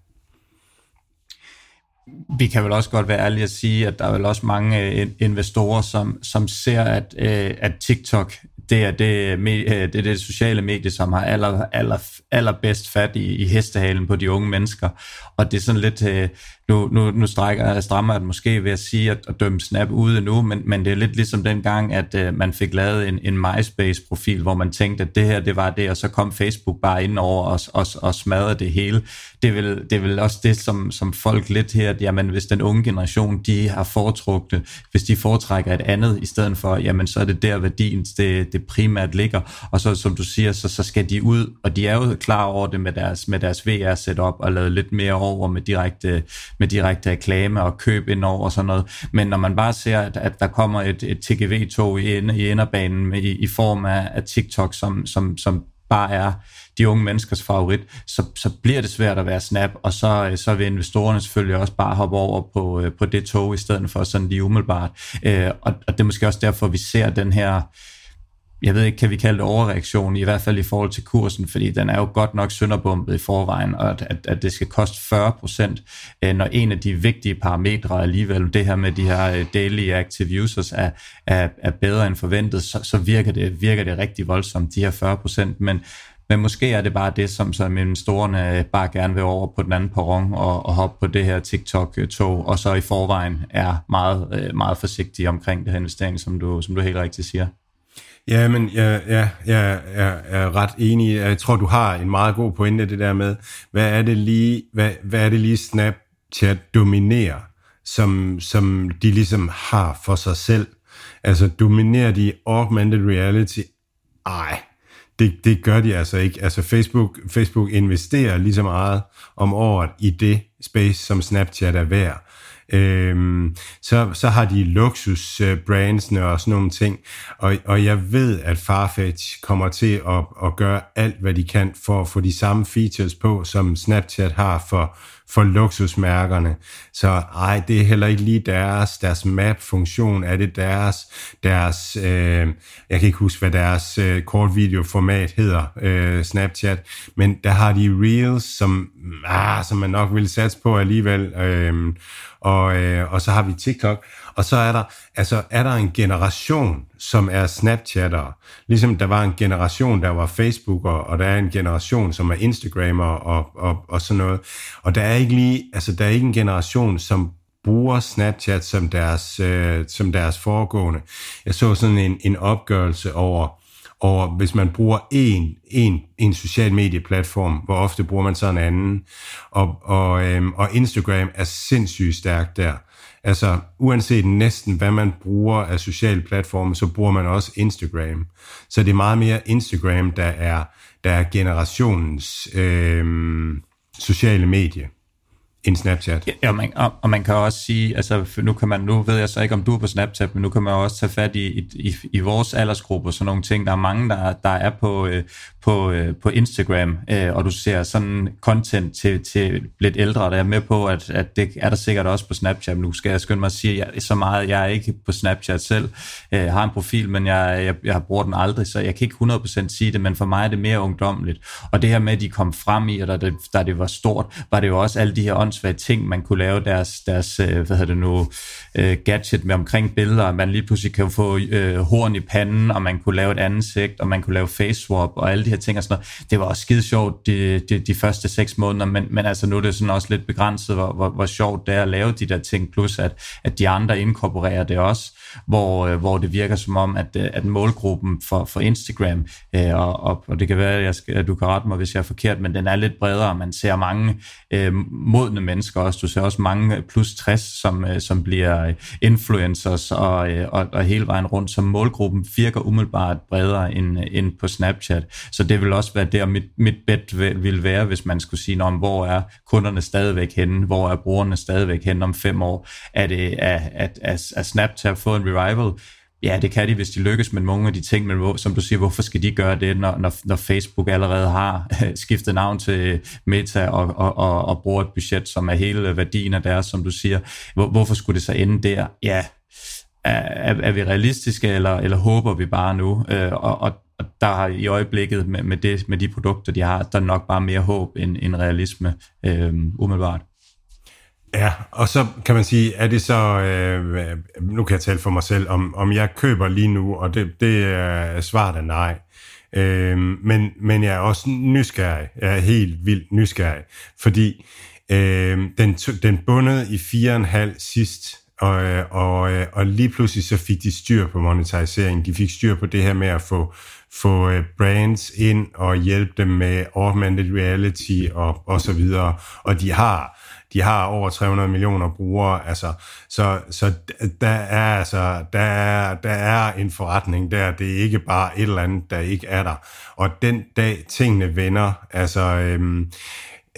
Vi kan vel også godt være ærlige at sige, at der er vel også mange øh, investorer, som, som ser, at, øh, at TikTok det er det, øh, det er det sociale medie, som har aller, aller, allerbedst fat i, i hestehalen på de unge mennesker. Og det er sådan lidt, øh, nu, nu, nu strækker, strammer jeg måske ved at sige, at, at dømme Snap ude nu, men, men det er lidt ligesom dengang, at uh, man fik lavet en, en MySpace-profil, hvor man tænkte, at det her, det var det, og så kom Facebook bare ind over og, og, og smadrede det hele. Det er vel, det er vel også det, som, som folk lidt her, at jamen, hvis den unge generation, de har foretrukket, hvis de foretrækker et andet i stedet for, jamen, så er det der værdien, det, det primært ligger. Og så, som du siger, så, så skal de ud, og de er jo klar over det med deres, med deres VR-setup, og lavet lidt mere over med direkte med direkte reklame og køb ind over og sådan noget. Men når man bare ser, at, at der kommer et, et TGV-tog i, i inderbanen i, i form af, af TikTok, som, som, som bare er de unge menneskers favorit, så, så bliver det svært at være snap, og så, øh, så vil investorerne selvfølgelig også bare hoppe over på, øh, på det tog, i stedet for sådan lige umiddelbart. Øh, og, og det er måske også derfor, vi ser den her jeg ved ikke, kan vi kalde det overreaktion, i hvert fald i forhold til kursen, fordi den er jo godt nok sønderbumpet i forvejen, og at, at, at det skal koste 40 procent, øh, når en af de vigtige parametre alligevel, det her med de her øh, daily active users, er, er, er bedre end forventet, så, så virker, det, virker det rigtig voldsomt, de her 40 procent, men men måske er det bare det, som, som investorerne øh, bare gerne vil over på den anden perron og, og hoppe på det her TikTok-tog, og så i forvejen er meget, meget forsigtige omkring det her investering, som du, som du helt rigtigt siger. Ja, men ja, ja, ja, jeg er ret enig. Jeg tror, du har en meget god pointe, det der med, hvad er det lige, hvad, hvad er det lige Snapchat dominerer, som, som de ligesom har for sig selv? Altså, dominerer de augmented reality? Ej, det, det gør de altså ikke. Altså, Facebook, Facebook investerer lige så meget om året i det space, som Snapchat er værd. Øhm, så, så har de luksusbrandsene øh, og sådan nogle ting. Og, og jeg ved, at Farfetch kommer til at, at gøre alt, hvad de kan for at få de samme features på, som Snapchat har for, for luksusmærkerne. Så ej, det er heller ikke lige deres, deres map-funktion, er det deres, deres øh, jeg kan ikke huske, hvad deres øh, kortvideoformat hedder, øh, Snapchat, men der har de Reels, som, ah, som man nok vil satse på alligevel, øh, og, øh, og så har vi TikTok, og så er der, altså, er der en generation, som er Snapchatter, ligesom der var en generation, der var Facebooker, og der er en generation, som er Instagrammer og, og, og sådan noget, og der er ikke lige, altså der er ikke en generation, som bruger Snapchat som deres, øh, som deres foregående. Jeg så sådan en, en opgørelse over, over, hvis man bruger en, en, en social medieplatform, hvor ofte bruger man så en anden. Og, og, øhm, og Instagram er sindssygt stærkt der. Altså, uanset næsten hvad man bruger af sociale platforme, så bruger man også Instagram. Så det er meget mere Instagram, der er, der er generationens øh, sociale medie en Snapchat. Ja, og, man, og, og man kan også sige, altså nu kan man, nu ved jeg så ikke, om du er på Snapchat, men nu kan man også tage fat i, i, i, vores aldersgruppe og sådan nogle ting. Der er mange, der, der er på, øh, på, øh, på Instagram, øh, og du ser sådan content til, til lidt ældre, der er med på, at, at det er der sikkert også på Snapchat. Nu skal jeg skynde mig at sige, jeg, så meget, jeg er ikke på Snapchat selv. Jeg har en profil, men jeg, jeg, jeg bruger den aldrig, så jeg kan ikke 100% sige det, men for mig er det mere ungdomligt. Og det her med, at de kom frem i, og da det, da det var stort, var det jo også alle de her åndssvage ting, man kunne lave deres, deres øh, hvad hedder det nu, øh, gadget med omkring billeder, man lige pludselig kan få øh, horn i panden, og man kunne lave et ansigt, og man kunne lave face swap, og alle de her ting og sådan noget. Det var også skide sjovt de, de, de første seks måneder, men, men altså nu er det sådan også lidt begrænset, hvor, hvor, hvor sjovt det er at lave de der ting, plus at, at de andre inkorporerer det også, hvor, øh, hvor det virker som om, at, øh, at målgruppen for, for Instagram, øh, og, og, og det kan være, at, jeg skal, at du kan rette mig, hvis jeg er forkert, men den er lidt bredere. Man ser mange øh, modne mennesker også. Du ser også mange plus 60, som, øh, som bliver influencers og, øh, og, og hele vejen rundt, så målgruppen virker umiddelbart bredere end, øh, end på Snapchat. Så det vil også være der, mit, mit bet vil være, hvis man skulle sige, om hvor er kunderne stadigvæk henne, hvor er brugerne stadigvæk henne om fem år. Er det at, at, at, at Snapchat få en revival? Ja, det kan de, hvis de lykkes med mange af de ting, men hvor, som du siger, hvorfor skal de gøre det, når, når, når Facebook allerede har øh, skiftet navn til øh, Meta og, og, og, og bruger et budget, som er hele værdien af deres, som du siger. Hvor, hvorfor skulle det så ende der? Ja, er, er vi realistiske, eller, eller håber vi bare nu? Øh, og, og, og der har i øjeblikket med, med, det, med de produkter, de har, der er nok bare mere håb end, end realisme, øh, umiddelbart. Ja, og så kan man sige, er det så, øh, nu kan jeg tale for mig selv, om, om jeg køber lige nu, og det, det er svaret er nej. Øh, men, men jeg er også nysgerrig, jeg er helt vildt nysgerrig, fordi øh, den, den bundet i 4,5 sidst, og, og, og lige pludselig så fik de styr på monetarisering. De fik styr på det her med at få, få øh, brands ind og hjælpe dem med augmented reality og, og så videre. Og de har de har over 300 millioner brugere, altså, så, så der er altså, der er, der er en forretning der, det er ikke bare et eller andet, der ikke er der. Og den dag tingene vender, altså, øhm,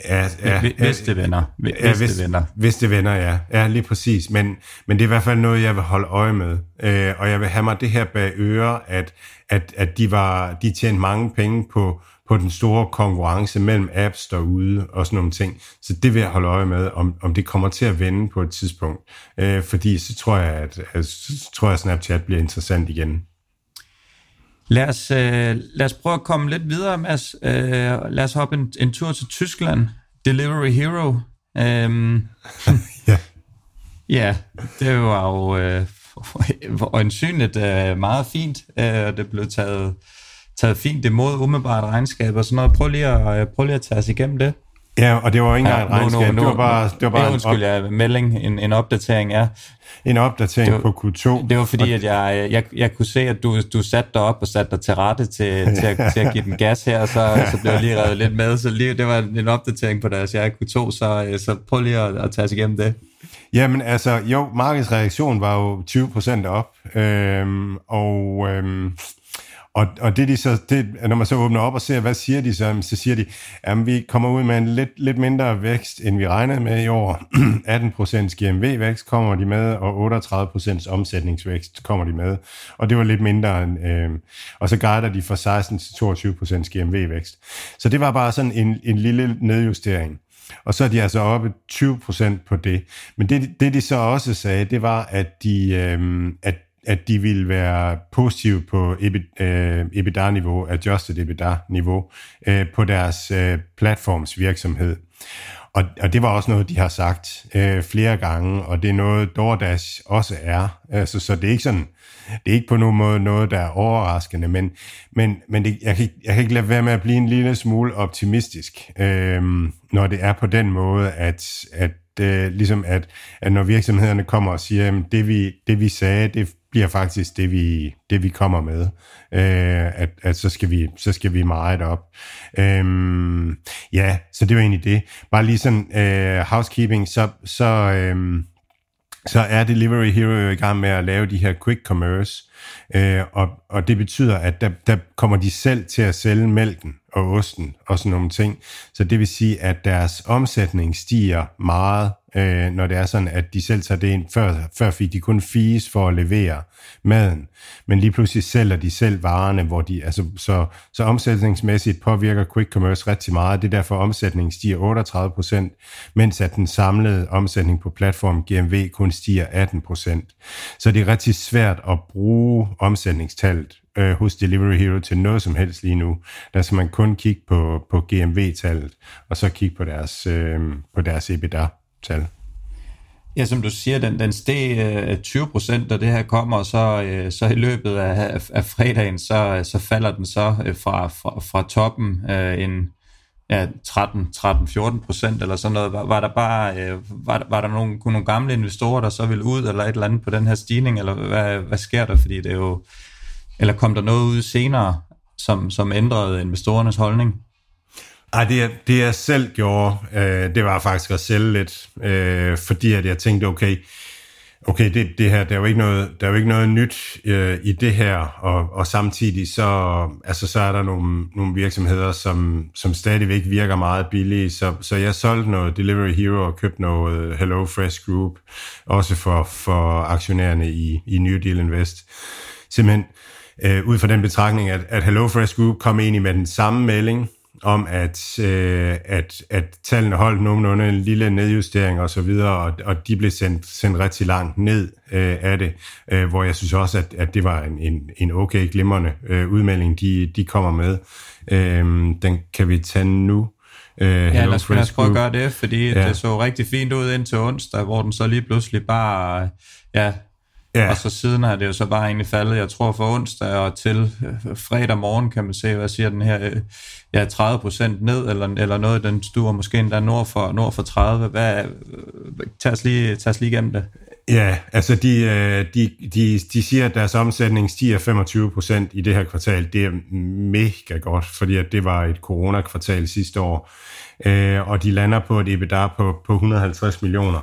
Ja, ja, hvis det vender. Hvis, ja, hvis, det vender. Hvis det vender, ja. Ja, lige præcis. Men, men det er i hvert fald noget, jeg vil holde øje med. Øh, og jeg vil have mig det her bag øre, at, at, at de, var, de tjente mange penge på, på den store konkurrence mellem apps derude og sådan nogle ting. Så det vil jeg holde øje med, om, om det kommer til at vende på et tidspunkt. Øh, fordi så tror jeg, at, at så tror jeg, at Snapchat bliver interessant igen. Lad os, øh, lad os prøve at komme lidt videre, Mads. Øh, lad os hoppe en, en tur til Tyskland. Delivery Hero. Øhm, ja. ja, det var jo øh, øjensynligt øh, meget fint. Øh, det blev taget taget fint imod umiddelbart regnskab og sådan noget. Prøv lige at, øh, prøv lige at tage os igennem det. Ja, og det var ikke engang ja, et regnskab, no, no, det var bare, det var bare undskyld, en, op... ja, melding, en, en opdatering, ja. En opdatering var, på Q2. Det var fordi, at jeg, jeg, jeg kunne se, at du, du satte dig op og satte dig til rette til, til, at, til at give den gas her, så, så blev jeg lige revet lidt med. Så lige, det var en opdatering på deres jeg Q2, så, så prøv lige at, at tage os igennem det. Jamen altså, jo, markedsreaktion var jo 20% op, øhm, og øhm, og, og det de så, det, når man så åbner op og ser, hvad siger de så, så siger de, at vi kommer ud med en lidt, lidt mindre vækst, end vi regnede med i år. 18% GMV-vækst kommer de med, og 38% omsætningsvækst kommer de med. Og det var lidt mindre end, øh, og så guider de fra 16 til 22% GMV-vækst. Så det var bare sådan en, en lille nedjustering. Og så er de altså oppe 20% på det. Men det, det de så også sagde, det var, at de, øh, at at de ville være positive på øh, EBITDA-niveau, adjusted EBITDA-niveau, øh, på deres øh, platformsvirksomhed. Og, og det var også noget, de har sagt øh, flere gange, og det er noget, DoorDash også er. Altså, så det er ikke sådan, det er ikke på nogen måde noget, der er overraskende, men, men, men det, jeg, kan, jeg kan ikke lade være med at blive en lille smule optimistisk, øh, når det er på den måde, at, at øh, ligesom at, at når virksomhederne kommer og siger, at det vi, det vi sagde, det bliver faktisk det, vi, det, vi kommer med. Øh, at, at så, skal vi, så skal vi meget op. Øh, ja, så det var egentlig det. Bare lige sådan øh, housekeeping, så, så, øh, så er Delivery Hero i gang med at lave de her quick commerce, øh, og, og det betyder, at der, der kommer de selv til at sælge mælken og osten og sådan nogle ting. Så det vil sige, at deres omsætning stiger meget, øh, når det er sådan, at de selv tager det ind. Før, før fik de kun fees for at levere maden, men lige pludselig sælger de selv varerne, hvor de, altså, så, så omsætningsmæssigt påvirker quick commerce rigtig meget. Det er derfor, omsætningen stiger 38 procent, mens at den samlede omsætning på platformen GMV kun stiger 18 procent. Så det er rigtig svært at bruge omsætningstallet øh, hos Delivery Hero til noget som helst lige nu. Der skal man kun kigge på, på GMV-tallet, og så kigge på deres, øh, på deres EBITDA-tal. Ja, som du siger, den, den steg øh, 20 procent, da det her kommer, og så, øh, så i løbet af, af, af fredagen, så, så falder den så øh, fra, fra, fra toppen øh, en ja, 13-14 procent eller sådan noget. Var, var der bare øh, var, var der nogle, nogle gamle investorer, der så ville ud eller et eller andet på den her stigning, eller hvad, hvad sker der? Fordi det er jo, eller kom der noget ud senere, som, som ændrede investorernes holdning? Ej, det, det jeg selv gjorde, øh, det var faktisk at sælge lidt, øh, fordi at jeg tænkte, okay, okay, det, det her, der er jo ikke noget, der er jo ikke noget nyt øh, i det her, og, og samtidig så, altså, så er der nogle, nogle virksomheder, som, som stadigvæk virker meget billige, så, så jeg solgte noget Delivery Hero og købte noget Hello Fresh Group, også for, for aktionærerne i, i New Deal Invest. Simpelthen øh, ud fra den betragtning, at, at Hello Fresh Group kom egentlig med den samme melding, om, at, øh, at, at tallene holdt nogenlunde en lille nedjustering og så videre, og, og de blev sendt, sendt rigtig langt ned øh, af det, øh, hvor jeg synes også, at, at det var en, en, en okay glimrende øh, udmelding, de, de kommer med. Øh, den kan vi tage nu. Øh, ja, lad os, lad os prøve at gøre det, fordi ja. det så rigtig fint ud indtil onsdag, hvor den så lige pludselig bare ja, Ja. Og så siden er det jo så bare egentlig faldet, jeg tror for onsdag og til øh, fredag morgen, kan man se, hvad siger den her, øh, ja, 30 procent ned, eller, eller noget, den stuer måske endda nord for, nord for 30. Hvad, øh, tag, os lige, tag os lige igennem det. Ja, altså de, de, de, de siger, at deres omsætning stiger 25 procent i det her kvartal. Det er mega godt, fordi at det var et coronakvartal sidste år. Og de lander på et EBITDA på, på 150 millioner.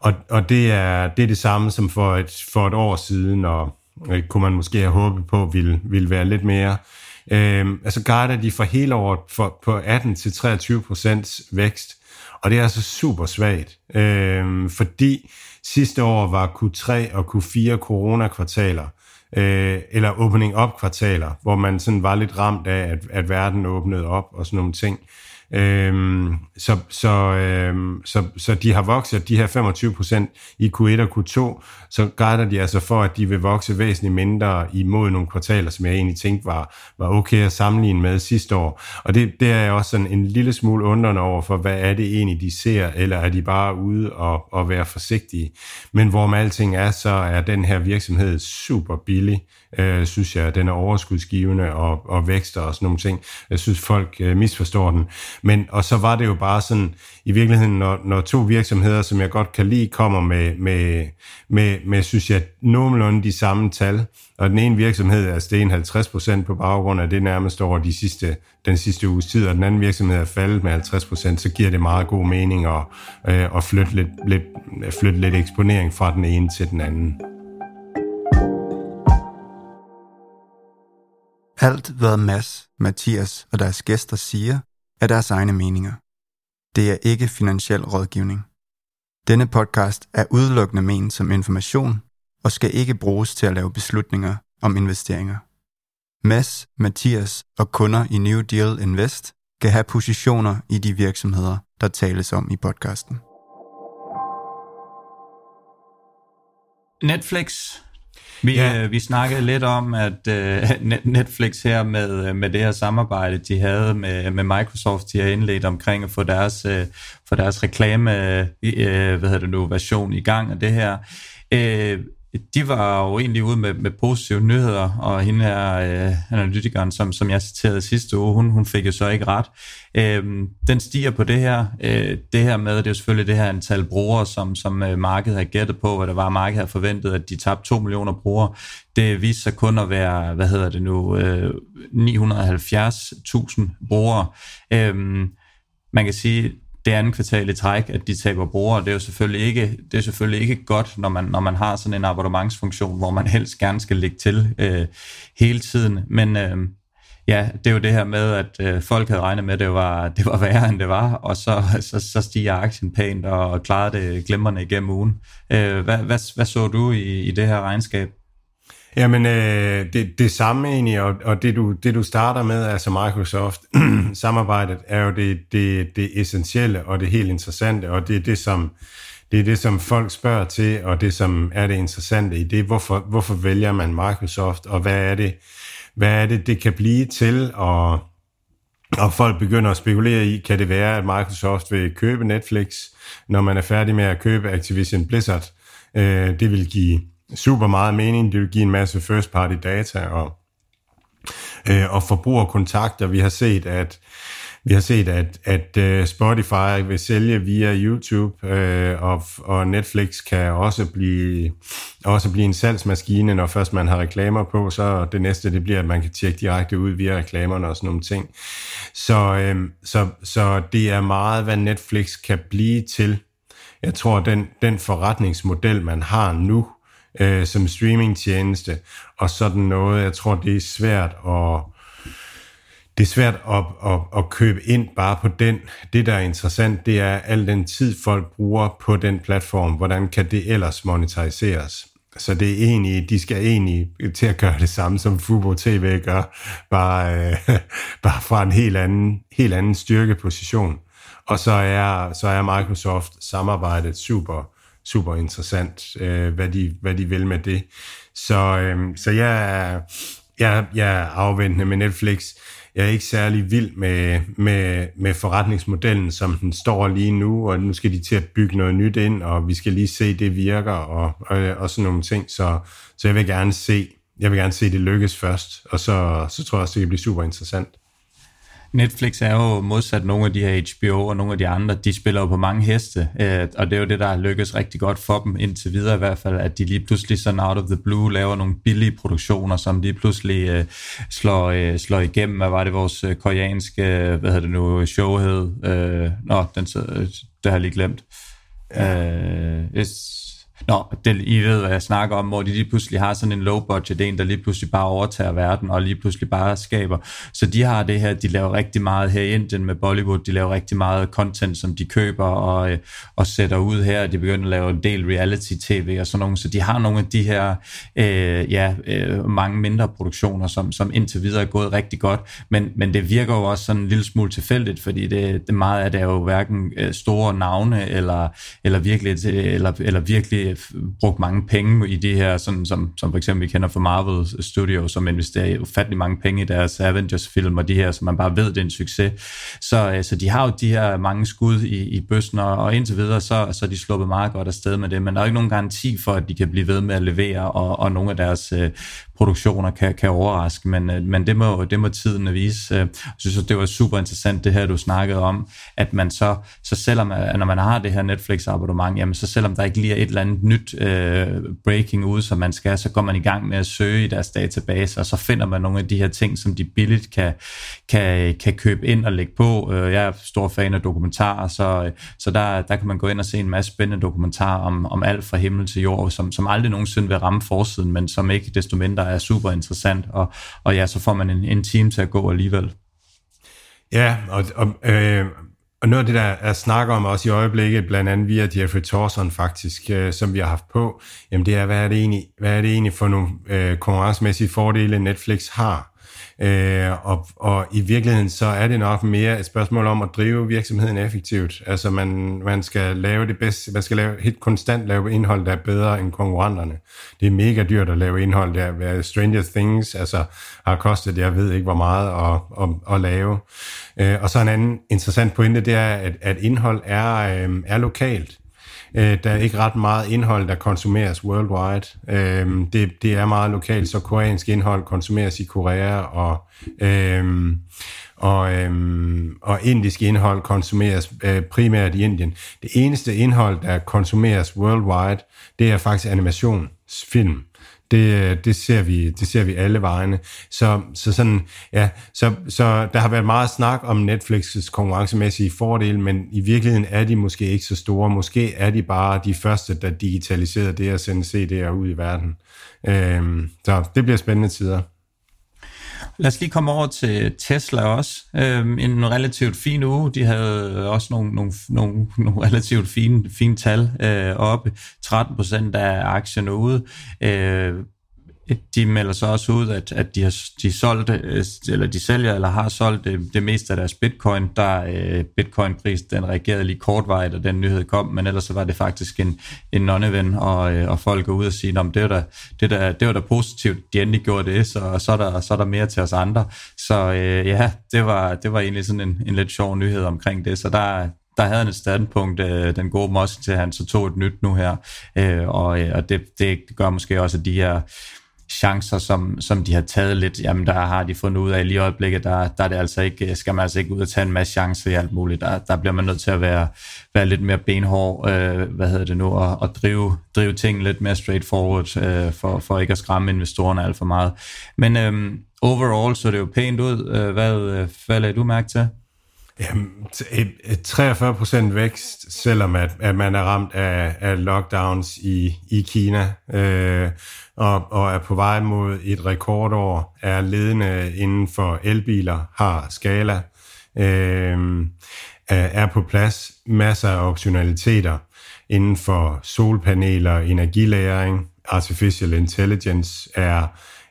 Og, og det, er, det er det samme som for et, for et år siden, og øh, kunne man måske have håbet på, ville, ville være lidt mere. Øhm, altså Garda, de for hele året for, på 18-23% vækst, og det er altså super svagt, øhm, fordi sidste år var Q3 og Q4 corona-kvartaler, øh, eller opening up kvartaler, hvor man sådan var lidt ramt af, at, at verden åbnede op og sådan nogle ting. Øhm, så, så, øhm, så, så de har vokset de her 25 procent i Q1 og Q2, så guider de altså for, at de vil vokse væsentligt mindre imod nogle kvartaler, som jeg egentlig tænkte var, var okay at sammenligne med sidste år. Og det, det er jeg også sådan en lille smule undrende over for, hvad er det egentlig, de ser, eller er de bare ude og, og være forsigtige. Men hvor med alting er, så er den her virksomhed super billig øh, synes jeg, den er overskudsgivende og, og vækster og sådan nogle ting. Jeg synes, folk øh, misforstår den. Men, og så var det jo bare sådan, i virkeligheden, når, når to virksomheder, som jeg godt kan lide, kommer med, med, med, med synes jeg, nogenlunde de samme tal, og den ene virksomhed er steget 50% på baggrund af det nærmest over de sidste, den sidste uges tid, og den anden virksomhed er faldet med 50%, så giver det meget god mening at, øh, at flytte, lidt, lidt, flytte lidt eksponering fra den ene til den anden. Alt, hvad Mads, Mathias og deres gæster siger, er deres egne meninger. Det er ikke finansiel rådgivning. Denne podcast er udelukkende ment som information og skal ikke bruges til at lave beslutninger om investeringer. Mads, Mathias og kunder i New Deal Invest kan have positioner i de virksomheder, der tales om i podcasten. Netflix vi, ja. øh, vi snakkede lidt om, at øh, Netflix her med, øh, med det her samarbejde, de havde med, med Microsoft, de har indledt omkring at få deres, øh, få deres reklame øh, hvad hedder det nu, version i gang af det her. Øh, de var jo egentlig ude med, med positive nyheder, og hende her øh, analytikeren, som, som jeg citerede sidste uge, hun, hun fik jo så ikke ret. Øh, den stiger på det her. Øh, det her med, det er jo selvfølgelig det her antal brugere, som, som øh, markedet har gættet på, hvad der var, markedet havde forventet, at de tabte 2 millioner brugere. Det viste sig kun at være, hvad hedder det nu, øh, 970.000 brugere. Øh, man kan sige, det andet kvartal i træk, at de taber brugere. Det er jo selvfølgelig ikke, det er selvfølgelig ikke godt, når man, når man har sådan en abonnementsfunktion, hvor man helst gerne skal lægge til øh, hele tiden. Men øh, ja, det er jo det her med, at øh, folk havde regnet med, at det var, det var værre, end det var, og så, så, så stiger aktien pænt og klarede det glemrende igennem ugen. Øh, hvad, hvad, hvad så du i, i det her regnskab? Jamen, øh, det, det samme egentlig, og, og det, du, det du starter med, altså Microsoft-samarbejdet, er jo det, det, det essentielle og det helt interessante, og det er det, som, det er det, som folk spørger til, og det, som er det interessante i det. Hvorfor, hvorfor vælger man Microsoft, og hvad er det, hvad er det, det kan blive til, og, og folk begynder at spekulere i, kan det være, at Microsoft vil købe Netflix, når man er færdig med at købe Activision Blizzard. Øh, det vil give super meget mening. Det vil give en masse first party data og, øh, og forbrugerkontakter. Vi har set, at vi har set, at, at øh, Spotify vil sælge via YouTube, øh, og, og Netflix kan også blive, også blive en salgsmaskine, når først man har reklamer på, så det næste det bliver, at man kan tjekke direkte ud via reklamerne og sådan nogle ting. Så, øh, så, så det er meget, hvad Netflix kan blive til. Jeg tror, den, den forretningsmodel, man har nu, øh, som streamingtjeneste, og sådan noget. Jeg tror, det er svært at det er svært at, at, at købe ind bare på den. Det, der er interessant, det er al den tid, folk bruger på den platform. Hvordan kan det ellers monetariseres? Så det er egentlig, de skal egentlig til at gøre det samme, som Fubo TV gør, bare, øh, bare fra en helt anden, helt anden styrkeposition. Og så er, så er Microsoft samarbejdet super, super interessant, øh, hvad, de, hvad de vil med det. Så, øh, så jeg, er, jeg, jeg er afventende med Netflix. Jeg er ikke særlig vild med, med, med forretningsmodellen, som den står lige nu, og nu skal de til at bygge noget nyt ind, og vi skal lige se, det virker, og, og, og sådan nogle ting. Så, så jeg vil gerne se, jeg vil gerne se, det lykkes først, og så, så tror jeg også, det kan blive super interessant. Netflix er jo modsat nogle af de her HBO og nogle af de andre, de spiller jo på mange heste, øh, og det er jo det, der lykkes rigtig godt for dem indtil videre i hvert fald, at de lige pludselig sådan out of the blue laver nogle billige produktioner, som lige pludselig øh, slår, øh, slår igennem. Hvad var det vores øh, koreanske, øh, hvad hedder det nu, show hed? Øh, nå, den, øh, det har jeg lige glemt. Ja. Øh, Nå, det, I ved, hvad jeg snakker om, hvor de lige pludselig har sådan en low budget, en, der lige pludselig bare overtager verden, og lige pludselig bare skaber. Så de har det her, de laver rigtig meget her i Indien med Bollywood, de laver rigtig meget content, som de køber og, øh, og sætter ud her, de begynder at lave en del reality-tv og sådan nogle, så de har nogle af de her, øh, ja, øh, mange mindre produktioner, som, som indtil videre er gået rigtig godt, men, men det virker jo også sådan en lille smule tilfældigt, fordi det, det meget af det er jo hverken øh, store navne, eller, eller virkelig, eller, eller virkelig brugt mange penge i de her, sådan, som, som for eksempel vi kender fra Marvel Studios, som investerer ufattelig mange penge i deres Avengers-film, og de her, som man bare ved, det er en succes. Så, øh, så de har jo de her mange skud i, i bøssen, og, og indtil videre, så, så er de sluppet meget godt afsted med det, men der er ikke nogen garanti for, at de kan blive ved med at levere, og, og nogle af deres øh, produktioner kan, kan overraske, men, øh, men det, må, det må tiden vise. Øh, jeg synes, det var super interessant, det her, du snakkede om, at man så, så selvom, øh, når man har det her Netflix-abonnement, jamen så selvom der ikke lige er et eller andet nyt øh, breaking ud, som man skal, så går man i gang med at søge i deres database, og så finder man nogle af de her ting, som de billigt kan, kan, kan købe ind og lægge på. Øh, jeg er stor fan af dokumentarer, så, så der, der kan man gå ind og se en masse spændende dokumentarer om, om alt fra himmel til jord, som, som aldrig nogensinde vil ramme forsiden, men som ikke desto mindre er super interessant, og, og ja, så får man en, en team til at gå alligevel. Ja, og, og øh, og noget af det, der er snakker om også i øjeblikket, blandt andet via Jeffrey Torson faktisk, øh, som vi har haft på, jamen det er, hvad er det egentlig, hvad er det egentlig for nogle øh, konkurrencemæssige fordele, Netflix har? Øh, og, og i virkeligheden så er det nok mere et spørgsmål om at drive virksomheden effektivt. Altså man, man skal lave det bedste, man skal lave, helt konstant lave indhold, der er bedre end konkurrenterne. Det er mega dyrt at lave indhold, der er Stranger Things, altså har kostet, jeg ved ikke hvor meget at, at, at lave. Øh, og så en anden interessant pointe, det er, at, at indhold er, øhm, er lokalt. Øh, der er ikke ret meget indhold, der konsumeres worldwide. Øh, det, det er meget lokalt, så koreansk indhold konsumeres i Korea, og, øh, og, øh, og indisk indhold konsumeres øh, primært i Indien. Det eneste indhold, der konsumeres worldwide, det er faktisk animationsfilm. Det, øh, det, ser vi, det ser vi alle vejene. Så, så, sådan, ja, så, så der har været meget snak om Netflix's konkurrencemæssige fordele, men i virkeligheden er de måske ikke så store. Måske er de bare de første, der digitaliserer det og sende CD'er ud i verden. Øhm, så det bliver spændende tider. Lad os lige komme over til Tesla også. Øhm, en relativt fin uge. De havde også nogle, nogle, nogle, nogle relativt fine, fine tal øh, oppe. 13 procent af aktien ude. Øh, de melder så også ud, at, at de har de solgt, øh, eller de sælger eller har solgt det, det meste af deres bitcoin. Der øh, bitcoin-pris, den reagerede lige kortvarigt, da den nyhed kom, men ellers så var det faktisk en, en nonneven, og, øh, og folk går ud og siger, det var, da, det, der, det var da positivt, de endelig gjorde det, så, så, er der, så er der mere til os andre. Så øh, ja, det var, det var egentlig sådan en, en lidt sjov nyhed omkring det, så der, der havde han et standpunkt, øh, den gode Mosk, til han så tog et nyt nu her, øh, og, øh, og det, det gør måske også, at de her chancer, som, som de har taget lidt, jamen der har de fundet ud af lige i øjeblikket, der, der er det altså ikke, skal man altså ikke ud og tage en masse chancer i alt muligt. Der, der bliver man nødt til at være, være lidt mere benhård, øh, hvad hedder det nu, og, og drive, drive ting lidt mere straightforward, øh, for, for ikke at skræmme investorerne alt for meget. Men øh, overall så det jo pænt ud. Øh, hvad, hvad lagde du mærke til? Jamen, 43 procent vækst, selvom at, at man er ramt af, af lockdowns i, i Kina, øh, og, og er på vej mod et rekordår, er ledende inden for elbiler, har skala, øh, er på plads, masser af optionaliteter inden for solpaneler, energilæring, artificial intelligence er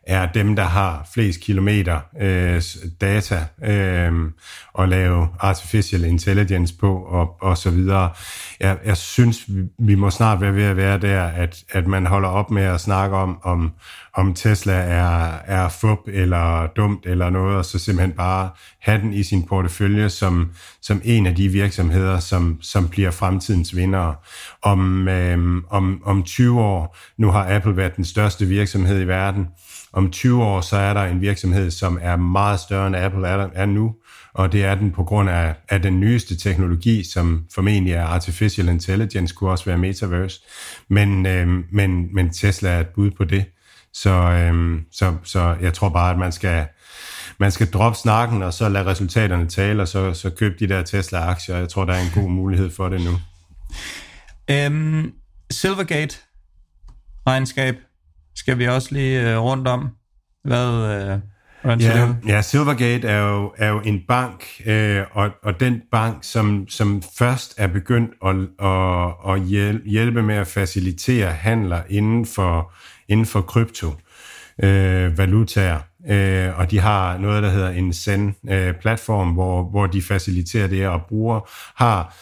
er dem, der har flest kilometer øh, data øh, og lave artificial intelligence på og, og så videre. Jeg, jeg synes, vi, vi må snart være ved at være der, at, at man holder op med at snakke om, om, om Tesla er, er fup eller dumt eller noget, og så simpelthen bare have den i sin portefølje som, som en af de virksomheder, som, som bliver fremtidens vindere. Om, øh, om, om 20 år, nu har Apple været den største virksomhed i verden, om 20 år, så er der en virksomhed, som er meget større end Apple er, er nu, og det er den på grund af, af den nyeste teknologi, som formentlig er artificial intelligence, kunne også være metaverse, men, øh, men, men Tesla er et bud på det. Så, øh, så, så jeg tror bare, at man skal, man skal droppe snakken, og så lade resultaterne tale, og så, så købe de der Tesla-aktier. Jeg tror, der er en god mulighed for det nu. Øhm, Silvergate, regnskab, skal vi også lige uh, rundt om. Hvad, hvordan ja, ja, Silvergate er jo, er jo en bank, øh, og, og den bank, som, som først er begyndt at, at, at hjælpe med at facilitere handler inden for, inden for krypto øh, valutaer. Øh, og de har noget, der hedder en Zen-platform, øh, hvor, hvor de faciliterer det og bruger, har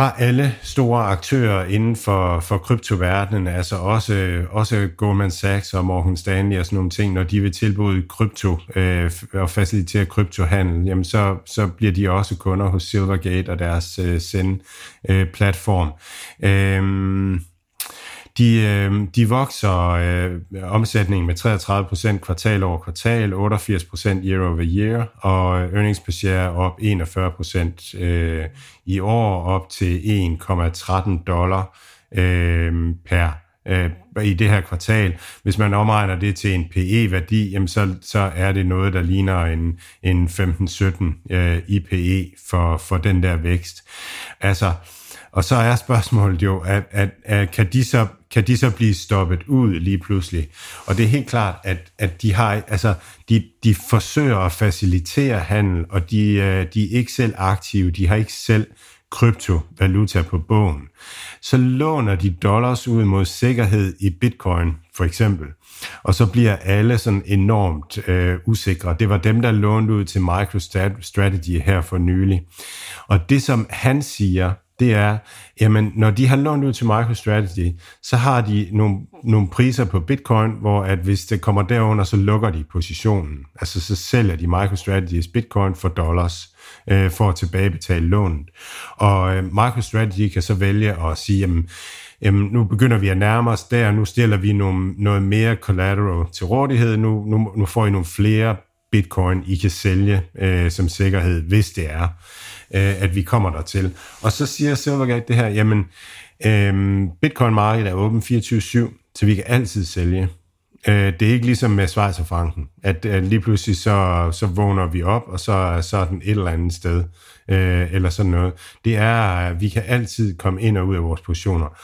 har alle store aktører inden for, for kryptoverdenen, altså også, også Goldman Sachs og Morgan Stanley og sådan nogle ting, når de vil tilbyde krypto øh, og facilitere kryptohandel, jamen så, så bliver de også kunder hos Silvergate og deres øh, Zen-platform. Øh, de, øh, de vokser øh, omsætningen med 33% kvartal over kvartal, 88% year over year, og earnings per share op 41% øh, i år, op til 1,13 dollar øh, per øh, i det her kvartal. Hvis man omregner det til en PE-værdi, jamen så, så er det noget, der ligner en, en 15-17 øh, IPE for, for den der vækst. Altså, og så er spørgsmålet jo, at, at, at kan, de så, kan de så blive stoppet ud lige pludselig? Og det er helt klart, at, at de har, altså, de, de forsøger at facilitere handel, og de, øh, de er ikke selv aktive, de har ikke selv kryptovaluta på bogen. Så låner de dollars ud mod sikkerhed i bitcoin, for eksempel. Og så bliver alle sådan enormt øh, usikre. Det var dem, der lånte ud til MicroStrategy her for nylig. Og det, som han siger, det er, jamen, når de har lånt ud til MicroStrategy, så har de nogle, nogle priser på Bitcoin, hvor at hvis det kommer derunder, så lukker de positionen. Altså så sælger de MicroStrategy's Bitcoin for dollars øh, for at tilbagebetale lånet. Og øh, MicroStrategy kan så vælge at sige, jamen, jamen, nu begynder vi at nærme os der, nu stiller vi nogle, noget mere collateral til rådighed, nu, nu, nu får I nogle flere bitcoin, I kan sælge øh, som sikkerhed, hvis det er øh, at vi kommer der til. Og så siger Silvergate det her, jamen, øh, bitcoin-markedet er åben 24-7, så vi kan altid sælge. Øh, det er ikke ligesom med Schweizerfranken, at, øh, lige pludselig så, så vågner vi op, og så, så er den et eller andet sted, øh, eller sådan noget. Det er, at vi kan altid komme ind og ud af vores positioner.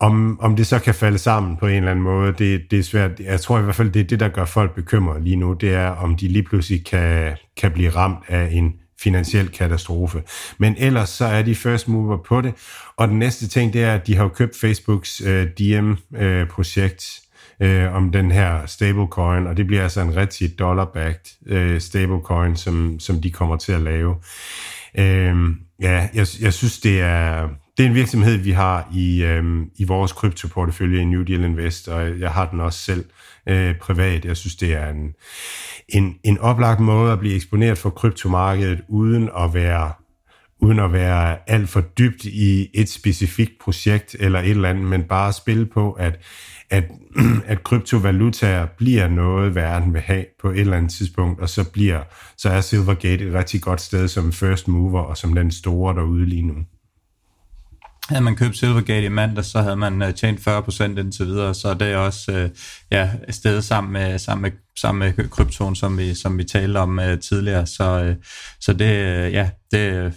om, om det så kan falde sammen på en eller anden måde, det, det er svært. Jeg tror i hvert fald, det er det, der gør folk bekymrede lige nu, det er, om de lige pludselig kan, kan blive ramt af en finansiel katastrofe. Men ellers så er de first mover på det. Og den næste ting, det er, at de har købt Facebooks øh, DM-projekt øh, øh, om den her stablecoin, og det bliver altså en rigtig dollar-backed øh, stablecoin, som, som de kommer til at lave. Øh, ja, jeg, jeg synes, det er, det er en virksomhed, vi har i, øh, i vores kryptoportefølje i New Deal Invest, og jeg har den også selv øh, privat. Jeg synes, det er en, en, en oplagt måde at blive eksponeret for kryptomarkedet, uden at være uden at være alt for dybt i et specifikt projekt eller et eller andet, men bare spille på, at, at, at kryptovalutaer bliver noget, verden vil have på et eller andet tidspunkt, og så, bliver, så er Silvergate et rigtig godt sted som first mover og som den store derude lige nu. Havde man købt Silvergate i mandag, så havde man uh, tjent 40% indtil videre, så det er også uh, ja, stedet sammen med, sammen med, sammen med kryptoen, som vi, som vi talte om uh, tidligere. Så, så det, ja, det,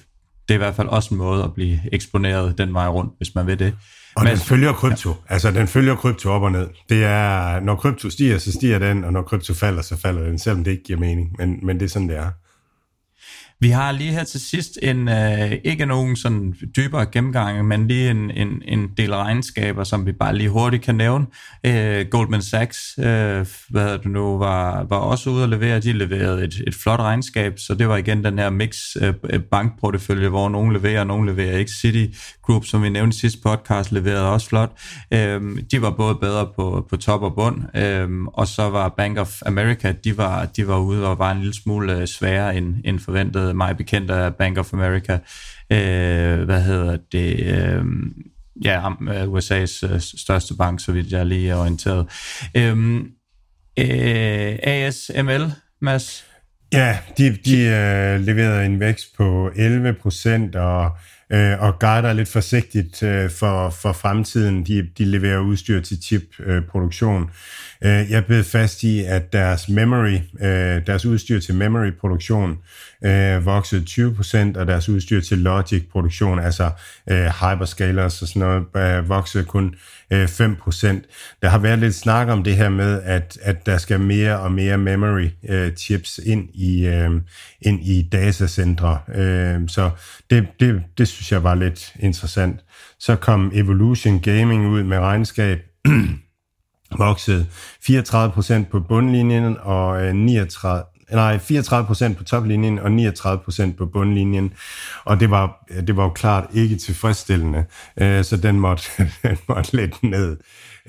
det er i hvert fald også en måde at blive eksponeret den vej rundt, hvis man vil det. Og Men, den følger krypto. Ja. Altså, den følger krypto op og ned. Det er, når krypto stiger, så stiger den, og når krypto falder, så falder den, selvom det ikke giver mening. Men, men det er sådan, det er. Vi har lige her til sidst en øh, ikke nogen sådan dybere gennemgang, men lige en, en, en del regnskaber, som vi bare lige hurtigt kan nævne. Øh, Goldman Sachs, øh, hvad det nu, var, var også ude at levere. De leverede et, et flot regnskab, så det var igen den her mix øh, øh bankportefølje, hvor nogen leverer, og nogen leverer ikke. City Group, som vi nævnte i sidste podcast, leverede også flot. Øh, de var både bedre på, på top og bund, øh, og så var Bank of America, de var, de var ude og var en lille smule øh, sværere end, end forventet mig bekendt af Bank of America. Øh, hvad hedder det? Øh, ja, øh, USA's øh, største bank, så vidt jeg lige er orienteret. Øh, øh, ASML, Mads? Ja, de, de øh, leverede en vækst på 11 procent, og øh, og guider lidt forsigtigt øh, for, for fremtiden. De, de leverer udstyr til chipproduktion. Øh, jeg blev fast i, at deres memory, øh, deres udstyr til memory-produktion øh, voksede 20%, og deres udstyr til logic-produktion, altså øh, hyperscalers og sådan noget, øh, voksede kun øh, 5%. Der har været lidt snak om det her med, at, at der skal mere og mere memory øh, chips ind i, øh, ind i datacentre. Øh, så det, det, det synes jeg var lidt interessant. Så kom Evolution Gaming ud med regnskab, voksede 34% på bundlinjen og øh, 39, nej, 34% på toplinjen og 39% på bundlinjen. Og det var, det var jo klart ikke tilfredsstillende, øh, så den måtte, den måtte lidt ned.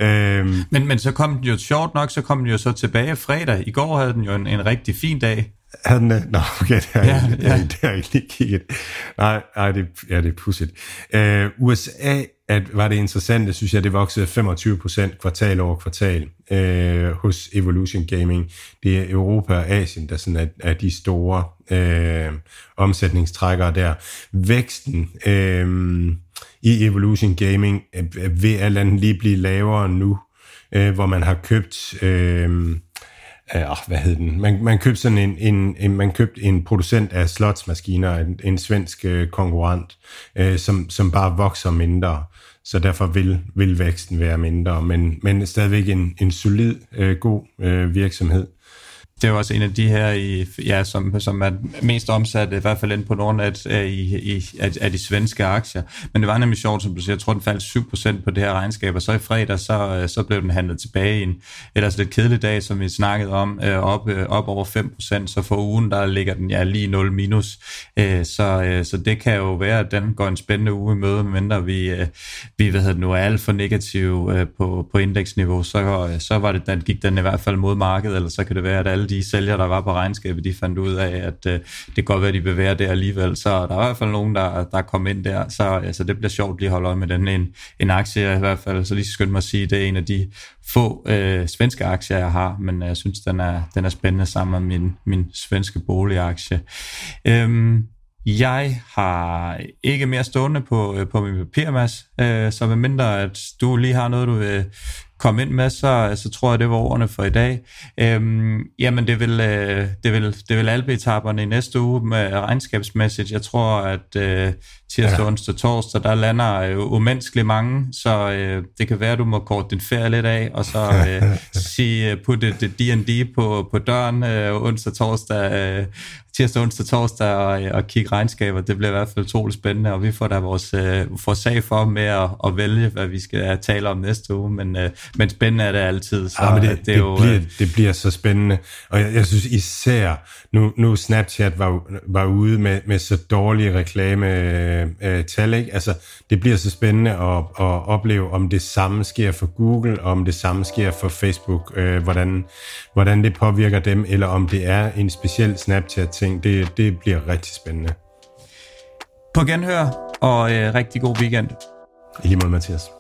Øhm. Men, men så kom den jo, sjovt nok, så kom den jo så tilbage fredag. I går havde den jo en, en rigtig fin dag. Havde den Nå, okay, det har, ja, jeg, ja. Det, det har jeg ikke kigget. Nej, nej det, ja, det er pudsigt. Øh, USA at, var det interessante, synes jeg, det voksede 25% kvartal over kvartal øh, hos Evolution Gaming. Det er Europa og Asien, der sådan er, er de store øh, omsætningstrækkere der. Væksten øh, i Evolution Gaming er ved at lige blive lavere nu, øh, hvor man har købt... Øh, øh, ah, hvad hed den? Man, man købte sådan en, en, en, man købte en producent af slotsmaskiner, en, en svensk øh, konkurrent, øh, som, som bare vokser mindre. Så derfor vil, vil væksten være mindre, men, men stadigvæk en, en solid, øh, god øh, virksomhed det er jo også en af de her, i, ja, som, som er mest omsat, i hvert fald ind på Nordnet, øh, i, i, af, af de svenske aktier. Men det var nemlig sjovt, som du siger, jeg tror, den faldt 7% på det her regnskab, og så i fredag, så, øh, så blev den handlet tilbage i en ellers lidt kedelig dag, som vi snakkede om, øh, op, op over 5%, så for ugen, der ligger den ja lige 0 minus. Så, så det kan jo være, at den går en spændende uge i møde, medmindre vi, vi hvad hedder det nu, er alt for negative på, på indeksniveau, så, så var det, den, gik den i hvert fald mod markedet, eller så kan det være, at alle de sælgere, der var på regnskabet, de fandt ud af, at øh, det kan godt være, at de bevæger det alligevel. Så der er i hvert fald nogen, der, der kom ind der. Så altså, det bliver sjovt lige at holde øje med den. En, en aktie i hvert fald, så lige skyndt mig at sige, det er en af de få øh, svenske aktier, jeg har, men øh, jeg synes, den er, den er spændende sammen med min, min svenske boligaktie. Øhm, jeg har ikke mere stående på, øh, på min papir, Mads, øh, så medmindre at du lige har noget, du vil komme ind med, så, så tror jeg, det var ordene for i dag. Øhm, jamen, det vil, øh, det vil, det vil albeetaperne i næste uge med regnskabsmæssigt. Jeg tror, at øh, tirsdag, ja. onsdag, torsdag, der lander øh, umenneskeligt mange, så øh, det kan være, at du må korte din ferie lidt af, og så øh, sige, øh, putte det D&D på, på døren øh, onsdag, torsdag, øh, tirsdag, onsdag, torsdag og, og kigge regnskaber. Det bliver i hvert fald utroligt spændende, og vi får da vores øh, får sag for med at, at vælge, hvad vi skal tale om næste uge, men, øh, men spændende er det altid. Så ja, men det, det, det, jo, bliver, øh, det bliver så spændende, og jeg, jeg synes især, nu, nu Snapchat var, var ude med, med så dårlige reklame-tal, øh, ikke? Altså, det bliver så spændende at, at opleve, om det samme sker for Google, om det samme sker for Facebook, øh, hvordan, hvordan det påvirker dem, eller om det er en speciel Snapchat-ting. Det, det bliver rigtig spændende. På genhør, og øh, rigtig god weekend. I lige måde, Mathias.